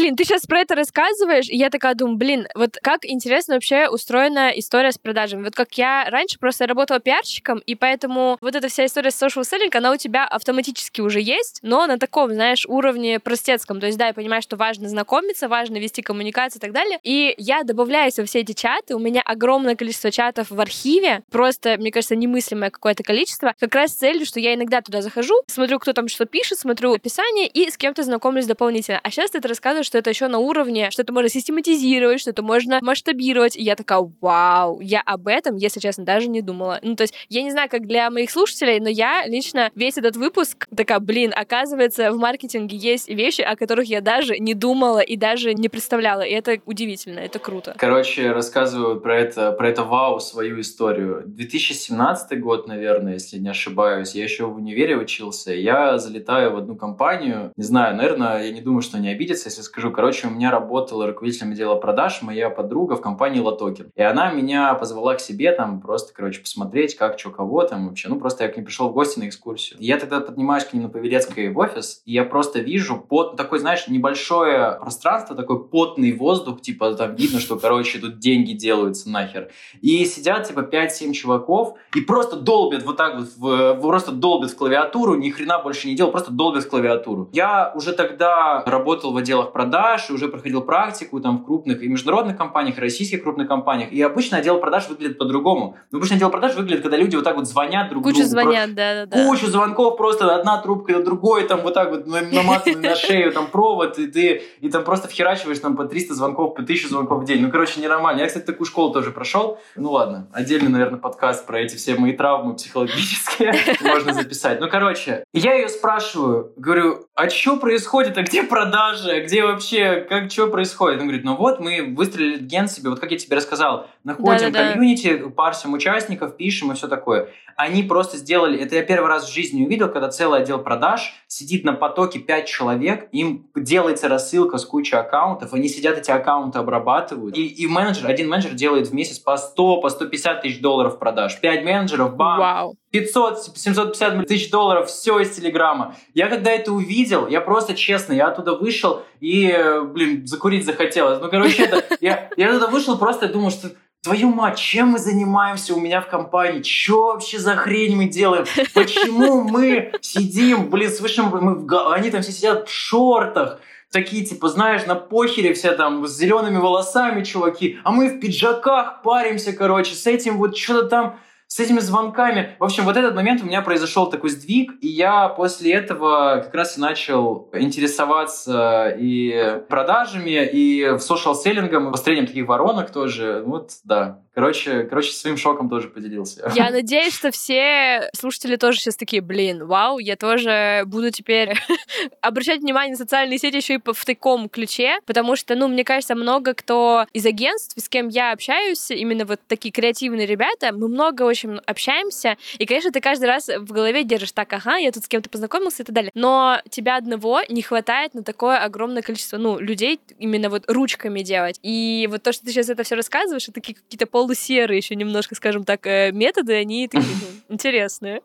Блин, ты сейчас про это рассказываешь, и я такая думаю, блин, вот как интересно вообще устроена история с продажами. Вот как я раньше просто работала пиарщиком, и поэтому вот эта вся история с social selling, она у тебя автоматически уже есть, но на таком, знаешь, уровне простецком. То есть, да, я понимаю, что важно знакомиться, важно вести коммуникацию и так далее. И я добавляюсь во все эти чаты, у меня огромное количество чатов в архиве, просто, мне кажется, немыслимое какое-то количество, как раз с целью, что я иногда туда захожу, смотрю, кто там что пишет, смотрю описание и с кем-то знакомлюсь дополнительно. А сейчас ты это рассказываешь что это еще на уровне, что это можно систематизировать, что это можно масштабировать. И я такая, вау, я об этом, если честно, даже не думала. Ну, то есть, я не знаю, как для моих слушателей, но я лично весь этот выпуск такая, блин, оказывается, в маркетинге есть вещи, о которых я даже не думала и даже не представляла. И это удивительно, это круто. Короче, рассказываю про это, про это вау свою историю. 2017 год, наверное, если не ошибаюсь, я еще в универе учился, я залетаю в одну компанию, не знаю, наверное, я не думаю, что они обидятся, если скажу, короче, у меня работала руководителем отдела продаж моя подруга в компании LATOKEN. И она меня позвала к себе там просто, короче, посмотреть, как, что, кого там вообще. Ну, просто я к ней пришел в гости на экскурсию. Я тогда поднимаюсь к ним на Павелецкой в офис, и я просто вижу под такой, знаешь, небольшое пространство, такой потный воздух, типа там видно, что, короче, тут деньги делаются нахер. И сидят, типа, 5-7 чуваков, и просто долбят вот так вот, в, просто долбят в клавиатуру, ни хрена больше не делал, просто долбят в клавиатуру. Я уже тогда работал в отделах продаж, продаж, и уже проходил практику там в крупных и международных компаниях, и российских крупных компаниях. И обычно отдел продаж выглядит по-другому. Но обычно отдел продаж выглядит, когда люди вот так вот звонят друг Кучу другу. звонят, да, да, да. Кучу звонков, просто одна трубка на другой, там вот так вот наматанный на шею там провод, и ты и там просто вхерачиваешь там по 300 звонков, по 1000 звонков в день. Ну, короче, ненормально. Я, кстати, такую школу тоже прошел. Ну, ладно, отдельный, наверное, подкаст про эти все мои травмы психологические (laughs) можно записать. Ну, короче, я ее спрашиваю, говорю, а что происходит, а где продажи, а где вообще, как, что происходит? Он говорит, ну вот, мы выстрелили ген себе, вот как я тебе рассказал, находим да, да, комьюнити, парсим участников, пишем и все такое. Они просто сделали, это я первый раз в жизни увидел, когда целый отдел продаж сидит на потоке 5 человек, им делается рассылка с кучей аккаунтов, они сидят эти аккаунты обрабатывают, и, и менеджер, один менеджер делает в месяц по 100, по 150 тысяч долларов продаж. 5 менеджеров, бам, Вау. 500, 750 тысяч долларов, все из Телеграма. Я когда это увидел, я просто честно, я оттуда вышел и, блин, закурить захотелось. Ну, короче, это, я, я оттуда вышел просто думал, что твою мать, чем мы занимаемся у меня в компании? Что вообще за хрень мы делаем? Почему мы сидим, блин, слышим, мы в, они там все сидят в шортах, такие, типа, знаешь, на похере все там с зелеными волосами чуваки, а мы в пиджаках паримся, короче, с этим вот что-то там с этими звонками. В общем, вот этот момент у меня произошел такой сдвиг, и я после этого как раз и начал интересоваться и продажами, и в social-селлингом, построением таких воронок тоже. Вот, да. Короче, короче, своим шоком тоже поделился. Я (laughs) надеюсь, что все слушатели тоже сейчас такие, блин, вау, я тоже буду теперь (laughs) обращать внимание на социальные сети еще и в таком ключе, потому что, ну, мне кажется, много кто из агентств, с кем я общаюсь, именно вот такие креативные ребята, мы много очень общаемся, и, конечно, ты каждый раз в голове держишь так, ага, я тут с кем-то познакомился и так далее, но тебя одного не хватает на такое огромное количество, ну, людей именно вот ручками делать. И вот то, что ты сейчас это все рассказываешь, это такие какие-то пол полусерые еще немножко, скажем так, э, методы, они такие ну, интересные.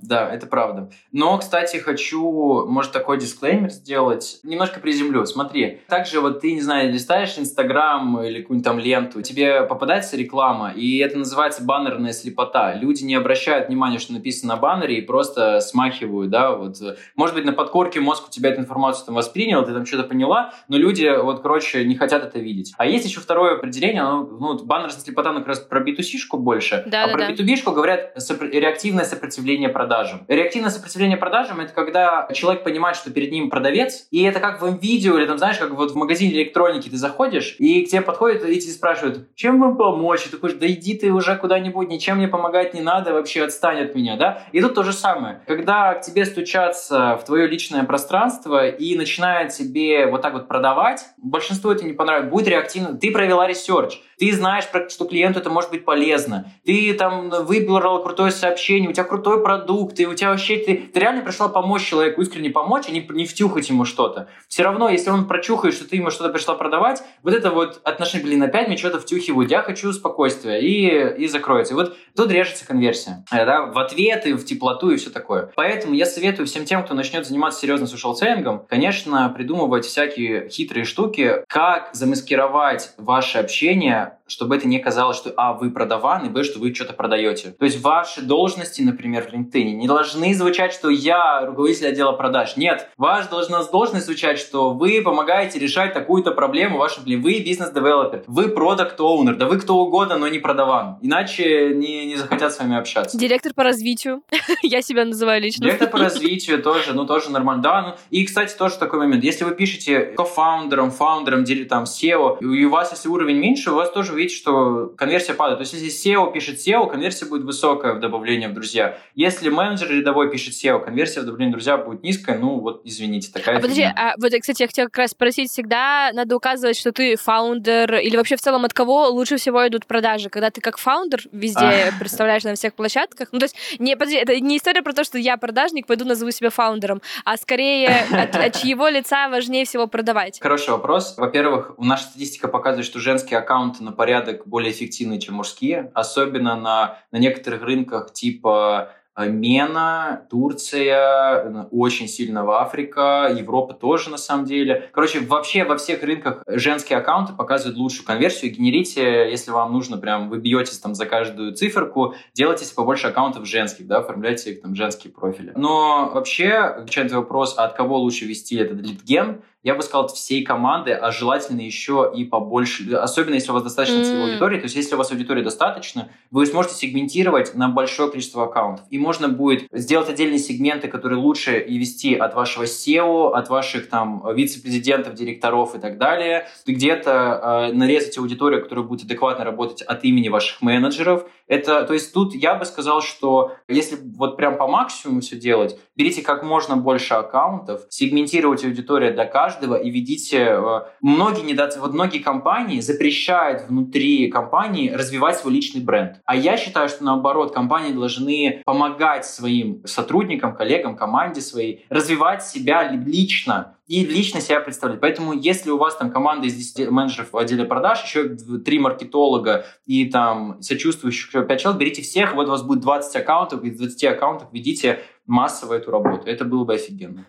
Да, это правда. Но, кстати, хочу, может, такой дисклеймер сделать. Немножко приземлю. Смотри, также вот ты, не знаю, листаешь Инстаграм или какую-нибудь там ленту, тебе попадается реклама, и это называется баннерная слепота. Люди не обращают внимания, что написано на баннере, и просто смахивают, да, вот. Может быть, на подкорке мозг у тебя эту информацию там воспринял, ты там что-то поняла, но люди, вот, короче, не хотят это видеть. А есть еще второе определение, оно, ну, баннерная слепота, ну, как раз про B2C-шку больше, да, а да, про да. B2B-шку говорят сопр- реактивное сопротивление продажам. Реактивное сопротивление продажам — это когда человек понимает, что перед ним продавец, и это как в видео или там, знаешь, как вот в магазине электроники ты заходишь, и к тебе подходят и тебе спрашивают, чем вам помочь? И ты такой, да иди ты уже куда-нибудь, ничем мне помогать не надо, вообще отстань от меня, да? И тут то же самое. Когда к тебе стучатся в твое личное пространство и начинают тебе вот так вот продавать, большинству это не понравится, будет реактивно. Ты провела research, ты знаешь, что клиенту это может быть полезно, ты там выбрал крутое сообщение, у тебя крутой продукт, и у тебя вообще, ты, ты реально пришла помочь человеку, искренне помочь, а не, не втюхать ему что-то. Все равно, если он прочухает, что ты ему что-то пришла продавать, вот это вот отношение, блин, опять мне что-то втюхивают, я хочу спокойствия, и, и закроется. И вот тут режется конверсия, да, в ответы, в теплоту и все такое. Поэтому я советую всем тем, кто начнет заниматься серьезно social selling ом, конечно, придумывать всякие хитрые штуки, как замаскировать ваше общение чтобы это не казалось, что а, вы продаван, и б, что вы что-то продаете. То есть ваши должности, например, в LinkedIn не должны звучать, что я руководитель отдела продаж. Нет, ваша должность, должность звучать, что вы помогаете решать такую-то проблему вашим клиентам. Вы бизнес-девелопер, вы продукт-оунер, да вы кто угодно, но не продаван. Иначе не, не захотят с вами общаться. Директор по развитию. (laughs) я себя называю лично. Директор по (laughs) развитию тоже, ну тоже нормально. Да, ну, и, кстати, тоже такой момент. Если вы пишете co-founder ом, founder ом, там, CEO, и у вас, если уровень меньше, у вас тоже видите, что конверсия падает. То есть, если CEO пишет CEO, конверсия будет высокая в добавление в друзья. Если менеджер рядовой пишет CEO, конверсия в добавление в друзья будет низкая. Ну, вот, извините, такая А подожди, а, вот, кстати, я хотела как раз спросить, всегда надо указывать, что ты founder, или вообще в целом от кого лучше всего идут продажи? Когда ты как founder везде (laughs) представляешь на всех площадках? Ну, то есть, не, подожди, это не история про то, что я продажник, пойду назову себя founder ом, а скорее от, от (laughs) чьего лица важнее всего продавать? Хороший вопрос. Во-первых, наша статистика показывает, что женские аккаунты на порядок более эффективны, чем мужские, особенно на, на некоторых рынках типа Мена, Турция, очень сильно в Африка, Европа тоже на самом деле. Короче, вообще во всех рынках женские аккаунты показывают лучшую конверсию. Генерите, если вам нужно, прям вы бьетесь там за каждую циферку, делайте побольше аккаунтов женских, да, оформляйте их там женские профили. Но вообще, отвечая на вопрос, а от кого лучше вести этот литген, я бы сказал, всей команды, а желательно еще и побольше, особенно если у вас достаточно mm-hmm. аудитории, то есть если у вас аудитории достаточно, вы сможете сегментировать на большое количество аккаунтов. И можно будет сделать отдельные сегменты, которые лучше и вести от вашего SEO, от ваших там вице-президентов, директоров и так далее. Где-то э, нарезать аудиторию, которая будет адекватно работать от имени ваших менеджеров. Это, то есть тут я бы сказал, что если вот прям по максимуму все делать, берите как можно больше аккаунтов, сегментируйте аудиторию для каждого и ведите... Э, многие, недо... вот многие компании запрещают внутри компании развивать свой личный бренд. А я считаю, что наоборот, компании должны помогать своим сотрудникам, коллегам, команде своей развивать себя лично, и лично себя представлять. Поэтому, если у вас там команда из 10 менеджеров в отделе продаж, еще три маркетолога и там сочувствующих еще 5 человек, берите всех, вот у вас будет 20 аккаунтов, из 20 аккаунтов ведите массово эту работу. Это было бы офигенно.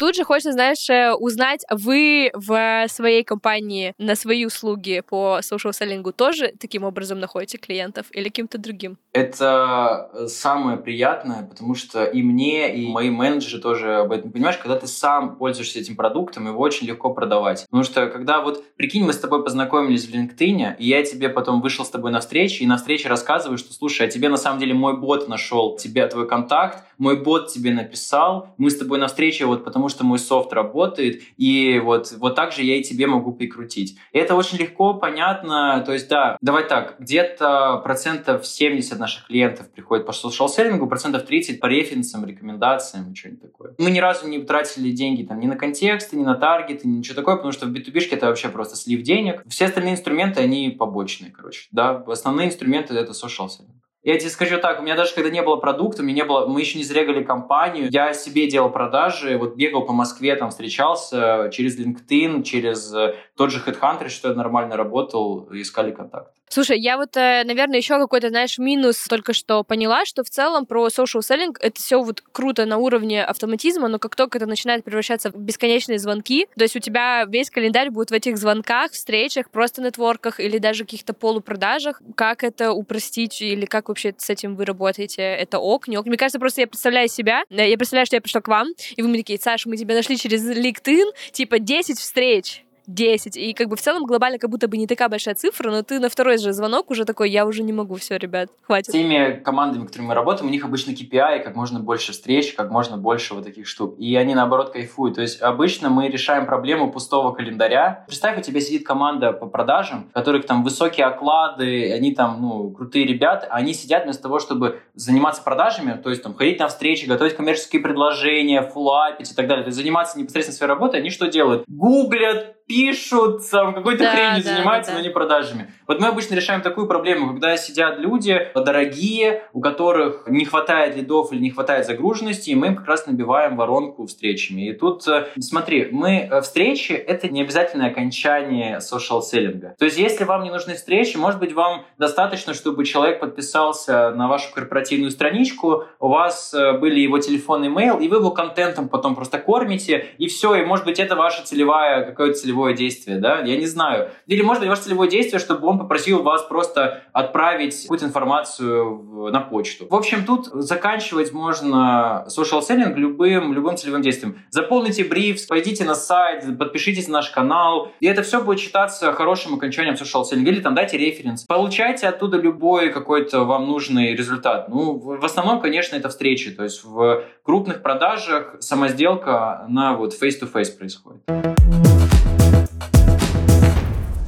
Тут же хочется, знаешь, э, узнать, вы в своей компании на свои услуги по social селлингу тоже таким образом находите клиентов или каким-то другим? Это э, самое приятное, потому что и мне, и мои менеджеры тоже об этом понимаешь, когда ты сам пользуешься этим продуктом, его очень легко продавать. Потому что когда вот, прикинь, мы с тобой познакомились в LinkedIn, и я тебе потом вышел с тобой на встречу, и на встрече рассказываю, что, слушай, а тебе на самом деле мой бот нашел тебе твой контакт, мой бот тебе написал, мы с тобой на встрече вот потому что мой софт работает, и вот, вот так же я и тебе могу прикрутить. И это очень легко, понятно, то есть да, давай так, где-то процентов 70 наших клиентов приходит по social-селлингу, процентов 30 по референсам, рекомендациям и что-нибудь такое. Мы ни разу не тратили деньги там ни на контексты, ни на таргеты, ни ничего такое, потому что в B2B это вообще просто слив денег. Все остальные инструменты, они побочные, короче. Да, основные инструменты это social-селлинг. Я тебе скажу так, у меня даже когда не было продукта, у меня не было, мы еще не зарегали компанию, я себе делал продажи, вот бегал по Москве, там встречался через LinkedIn, через э, тот же Headhunter, что я нормально работал, искали контакт. Слушай, я вот, э, наверное, еще какой-то, знаешь, минус только что поняла, что в целом про social selling это все вот круто на уровне автоматизма, но как только это начинает превращаться в бесконечные звонки, то есть у тебя весь календарь будет в этих звонках, встречах, просто нетворках или даже каких-то полупродажах, как это упростить или как вообще с этим вы работаете? Это ок, не ок? Мне кажется, просто я представляю себя, э, я представляю, что я пришла к вам, и вы мне такие, Саша, мы тебя нашли через LinkedIn, типа 10 встреч 10. И как бы в целом глобально как будто бы не такая большая цифра, но ты на второй же звонок уже такой, я уже не могу, все, ребят, хватит. С теми командами, которыми мы работаем, у них обычно KPI, как можно больше встреч, как можно больше вот таких штук. И они, наоборот, кайфуют. То есть обычно мы решаем проблему пустого календаря. Представь, у тебя сидит команда по продажам, у которых там высокие оклады, они там, ну, крутые ребята, они сидят вместо того, чтобы заниматься продажами, то есть там ходить на встречи, готовить коммерческие предложения, фуллапить и так далее, то есть заниматься непосредственно своей работой, они что делают? Гуглят, пишут, там, какой-то да, хренью да, занимаются, да. но не продажами. Вот мы обычно решаем такую проблему, когда сидят люди дорогие, у которых не хватает лидов или не хватает загруженности, и мы им как раз набиваем воронку встречами. И тут, э, смотри, мы э, встречи — это не обязательное окончание social-селлинга. То есть, если вам не нужны встречи, может быть, вам достаточно, чтобы человек подписался на вашу корпоративную страничку, у вас э, были его телефон, имейл, и вы его контентом потом просто кормите, и все, и может быть, это ваша целевая, какое-то целевое целевое действие, да, я не знаю. Или, может быть, ваше целевое действие, чтобы он попросил вас просто отправить какую-то информацию на почту. В общем, тут заканчивать можно social selling любым, любым целевым действием. Заполните бриф, пойдите на сайт, подпишитесь на наш канал, и это все будет считаться хорошим окончанием social selling. Или там дайте референс. Получайте оттуда любой какой-то вам нужный результат. Ну, в основном, конечно, это встречи. То есть в крупных продажах сама сделка, на вот face-to-face происходит.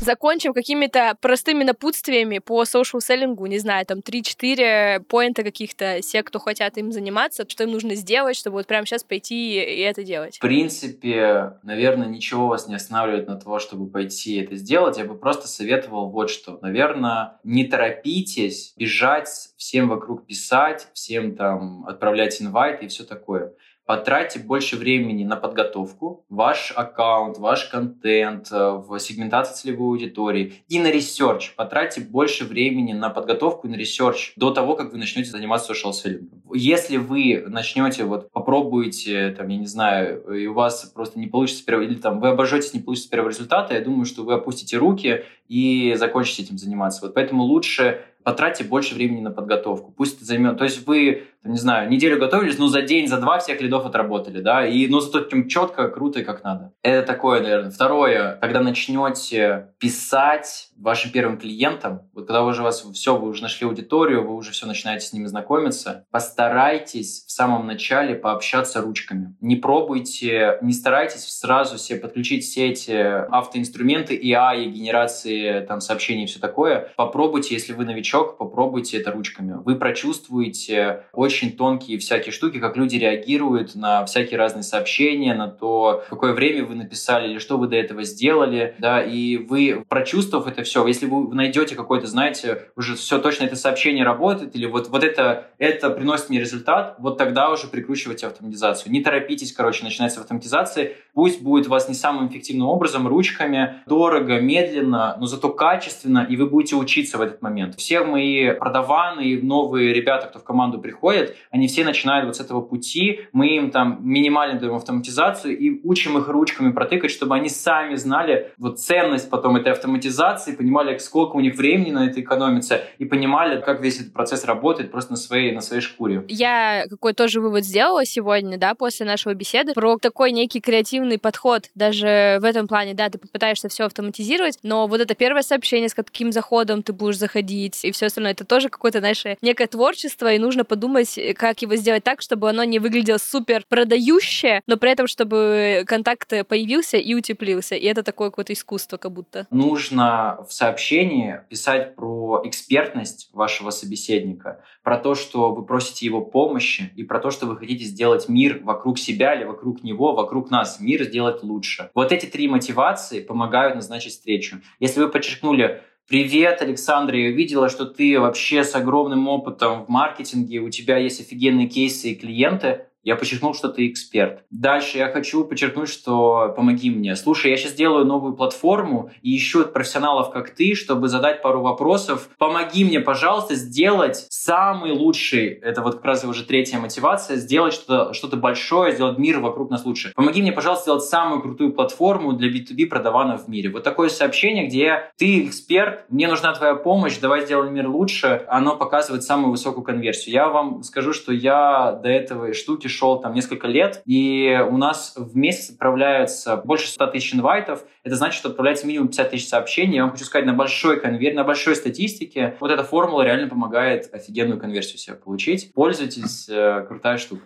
Закончим какими-то простыми напутствиями по social селлингу, не знаю, там 3-4 поинта каких-то, все, кто хотят им заниматься, что им нужно сделать, чтобы вот прямо сейчас пойти и это делать. В принципе, наверное, ничего вас не останавливает на того, чтобы пойти это сделать. Я бы просто советовал вот что. Наверное, не торопитесь бежать, всем вокруг писать, всем там отправлять invite и все такое потратьте больше времени на подготовку, ваш аккаунт, ваш контент, э, в сегментацию целевой аудитории и на research. Потратьте больше времени на подготовку и на research до того, как вы начнете заниматься social selling. Если вы начнете, вот попробуете, там, я не знаю, и у вас просто не получится первого, или там вы обожетесь, не получится первого результата, я думаю, что вы опустите руки и закончите этим заниматься. Вот поэтому лучше потратьте больше времени на подготовку. Пусть это займет... То есть вы, не знаю, неделю готовились, но за день, за два всех лидов отработали, да, и ну зато тем четко, круто и как надо. Это такое, наверное. Второе, когда начнете писать вашим первым клиентам, вот когда уже вас все, вы уже нашли аудиторию, вы уже все начинаете с ними знакомиться, постарайтесь в самом начале пообщаться ручками. Не пробуйте, не старайтесь сразу себе подключить все эти автоинструменты, AI, генерации там сообщений и все такое. Попробуйте, если вы новичок, попробуйте это ручками. Вы прочувствуете очень тонкие всякие штуки, как люди реагируют на всякие разные сообщения, на то, какое время вы написали или что вы до этого сделали, да, и вы, прочувствовав это все, если вы найдете какой-то, знаете, уже все точно это сообщение работает, или вот, вот это, это приносит мне результат, вот тогда уже прикручивайте автоматизацию. Не торопитесь, короче, начинать с автоматизации. Пусть будет у вас не самым эффективным образом, ручками, дорого, медленно, но зато качественно, и вы будете учиться в этот момент. Все мои продаваны и новые ребята, кто в команду приходят, они все начинают вот с этого пути. Мы им там минимально даем автоматизацию и учим их ручками протыкать, чтобы они сами знали вот ценность потом этой автоматизации, понимали, сколько у них времени на это экономится, и понимали, как весь этот процесс работает просто на своей, на своей шкуре. Я какой тоже вывод сделала сегодня, да, после нашего беседы, про такой некий креативный подход. Даже в этом плане, да, ты попытаешься все автоматизировать, но вот это первое сообщение, с каким заходом ты будешь заходить, и все остальное. Это тоже какое-то, знаешь, некое творчество, и нужно подумать, как его сделать так, чтобы оно не выглядело супер продающее, но при этом, чтобы контакт появился и утеплился. И это такое какое-то искусство как будто. Нужно в сообщении писать про экспертность вашего собеседника, про то, что вы просите его помощи, и про то, что вы хотите сделать мир вокруг себя или вокруг него, вокруг нас, мир сделать лучше. Вот эти три мотивации помогают назначить встречу. Если вы подчеркнули привет, Александр, я увидела, что ты вообще с огромным опытом в маркетинге, у тебя есть офигенные кейсы и клиенты, я подчеркнул, что ты эксперт. Дальше я хочу подчеркнуть, что помоги мне. Слушай, я сейчас делаю новую платформу и ищу профессионалов, как ты, чтобы задать пару вопросов. Помоги мне, пожалуйста, сделать самый лучший, это вот как раз уже третья мотивация, сделать что-то что большое, сделать мир вокруг нас лучше. Помоги мне, пожалуйста, сделать самую крутую платформу для B2B продаванов в мире. Вот такое сообщение, где ты эксперт, мне нужна твоя помощь, давай сделаем мир лучше. Оно показывает самую высокую конверсию. Я вам скажу, что я до этого штуки шел там несколько лет, и у нас в месяц отправляется больше 100 тысяч инвайтов. Это значит, что отправляется минимум 50 тысяч сообщений. Я вам хочу сказать, на большой конверсии, на большой статистике вот эта формула реально помогает офигенную конверсию себе получить. Пользуйтесь, э, крутая штука.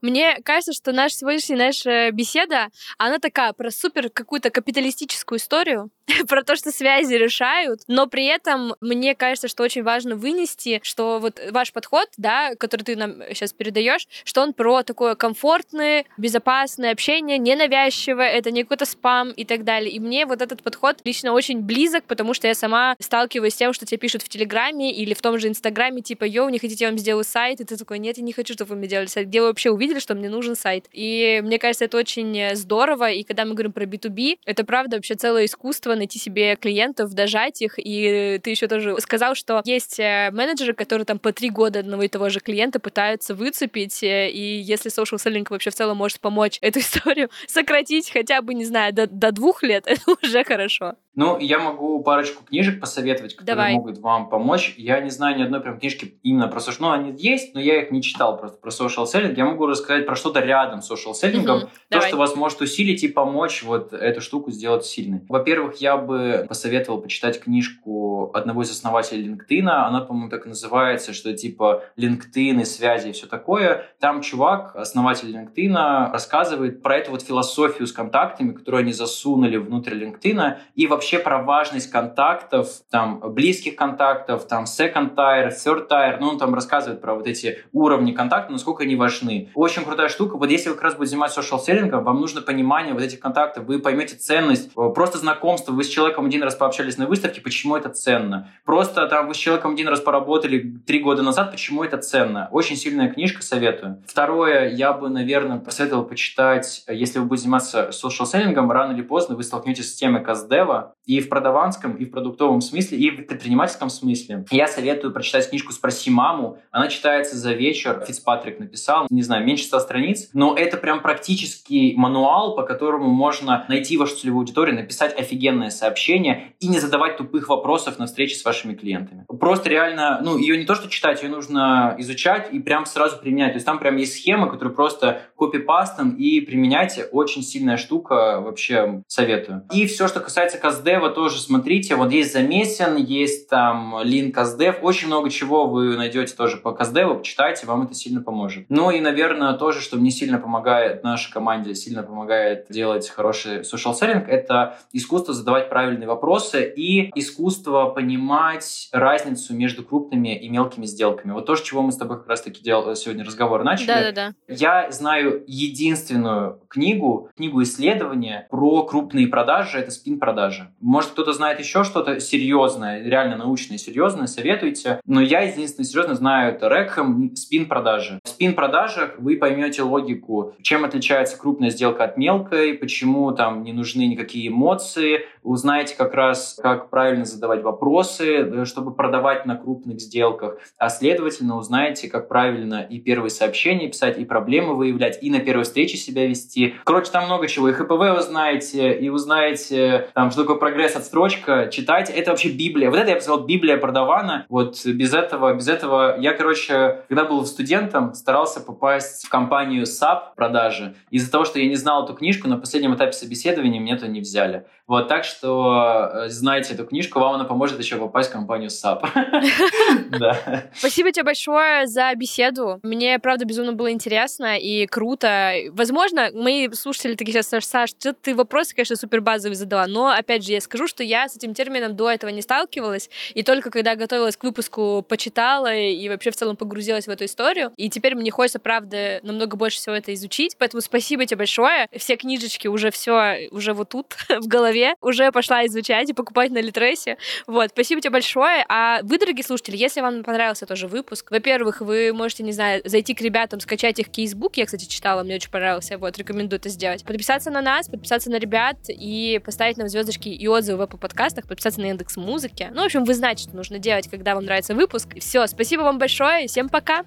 Мне кажется, что наша сегодняшняя наша беседа, она такая про супер какую-то капиталистическую историю, (laughs) про то, что связи решают, но при этом мне кажется, что очень важно вынести, что вот ваш подход, да, который ты нам сейчас передаешь, что он про такое комфортное, безопасное общение, ненавязчивое, это не какой-то спам и так далее. И мне вот этот подход лично очень близок, потому что я сама сталкиваюсь с тем, что тебе пишут в Телеграме или в том же Инстаграме, типа, йоу, не хотите, я вам сделаю сайт, и ты такой, нет, я не хочу, чтобы вы мне делали сайт. Где вы вообще увидели, что мне нужен сайт? И мне кажется, это очень здорово, и когда мы говорим про B2B, это правда вообще целое искусство найти себе клиентов, дожать их, и ты еще тоже сказал, что есть э, менеджеры, которые там по три года одного и того же клиента пытаются выцепить, э, и если social selling вообще в целом может помочь (laughs) эту историю сократить хотя бы, не знаю, до, до двух лет, (laughs) это уже хорошо. Ну, я могу парочку книжек посоветовать, которые Давай. могут вам помочь. Я не знаю ни одной прям книжки именно про social. Ну, они есть, но я их не читал просто про social selling. Я могу рассказать про что-то рядом с social selling. Угу. То, Давай. что вас может усилить и помочь вот эту штуку сделать сильной. Во-первых, я бы посоветовал почитать книжку одного из основателей LinkedIn. Она, по-моему, так и называется, что типа LinkedIn и связи и все такое. Там чувак, основатель LinkedIn, рассказывает про эту вот философию с контактами, которую они засунули внутрь LinkedIn, и вообще вообще про важность контактов, там, близких контактов, там, second tier, third tier, ну, он там рассказывает про вот эти уровни контакта, насколько они важны. Очень крутая штука. Вот если вы как раз будете заниматься social селлингом, вам нужно понимание вот этих контактов, вы поймете ценность, просто знакомство, вы с человеком один раз пообщались на выставке, почему это ценно. Просто там вы с человеком один раз поработали три года назад, почему это ценно. Очень сильная книжка, советую. Второе, я бы, наверное, посоветовал почитать, если вы будете заниматься social селлингом, рано или поздно вы столкнетесь с темой каздева, и в продаванском, и в продуктовом смысле, и в предпринимательском смысле. Я советую прочитать книжку «Спроси маму». Она читается за вечер. Фицпатрик написал, не знаю, меньше 100 страниц, но это прям практический мануал, по которому можно найти вашу целевую аудиторию, написать офигенное сообщение и не задавать тупых вопросов на встрече с вашими клиентами. Просто реально, ну, ее не то, что читать, ее нужно изучать и прям сразу применять. То есть там прям есть схема, которую просто копипастом и применяйте. Очень сильная штука, вообще советую. И все, что касается КСД, Каздева тоже смотрите. Вот есть Замесин, есть там Лин Каздев. Очень много чего вы найдете тоже по Каздеву. Почитайте, вам это сильно поможет. Ну и, наверное, тоже, что мне сильно помогает, нашей команде сильно помогает делать хороший social selling, это искусство задавать правильные вопросы и искусство понимать разницу между крупными и мелкими сделками. Вот то, с чего мы с тобой как раз-таки делали сегодня разговор начали. Да-да-да. Я знаю единственную книгу, книгу исследования про крупные продажи, это спин-продажи. Может, кто-то знает еще что-то серьезное, реально научное, серьезное, советуйте. Но я единственное серьезно знаю это Рекхэм, спин-продажи. В спин-продажах вы поймете логику, чем отличается крупная сделка от мелкой, почему там не нужны никакие эмоции, узнаете как раз, как правильно задавать вопросы, чтобы продавать на крупных сделках, а следовательно узнаете, как правильно и первые сообщения писать, и проблемы выявлять, и на первой встрече себя вести. Короче, там много чего. И ХПВ узнаете, и узнаете, там, что такое прогресс отстрочка, читать. Это вообще Библия. Вот это я бы сказал Библия продавана. Вот без этого, без этого я, короче, когда был студентом, старался попасть в компанию SAP продажи. Из-за того, что я не знал эту книжку, на последнем этапе собеседования меня туда не взяли. Вот, так что э, знаете эту книжку, вам она поможет еще попасть в компанию SAP. (laughs) Спасибо тебе большое за беседу. Мне, правда, безумно было интересно и круто. Возможно, мои слушатели такие сейчас, Саш, ты вопросы, конечно, супер базовые задала, но, опять же, я скажу, что я с этим термином до этого не сталкивалась, и только когда готовилась к выпуску, почитала и вообще в целом погрузилась в эту историю. И теперь мне хочется, правда, намного больше всего это изучить. Поэтому спасибо тебе большое. Все книжечки уже все уже вот тут (laughs) в голове голове, уже пошла изучать и покупать на Литресе. Вот, спасибо тебе большое. А вы, дорогие слушатели, если вам понравился тоже выпуск, во-первых, вы можете, не знаю, зайти к ребятам, скачать их кейсбук, я, кстати, читала, мне очень понравился, вот, рекомендую это сделать. Подписаться на нас, подписаться на ребят и поставить нам звездочки и отзывы Apple подкастах, подписаться на индекс музыки. Ну, в общем, вы знаете, что нужно делать, когда вам нравится выпуск. Все, спасибо вам большое, всем пока!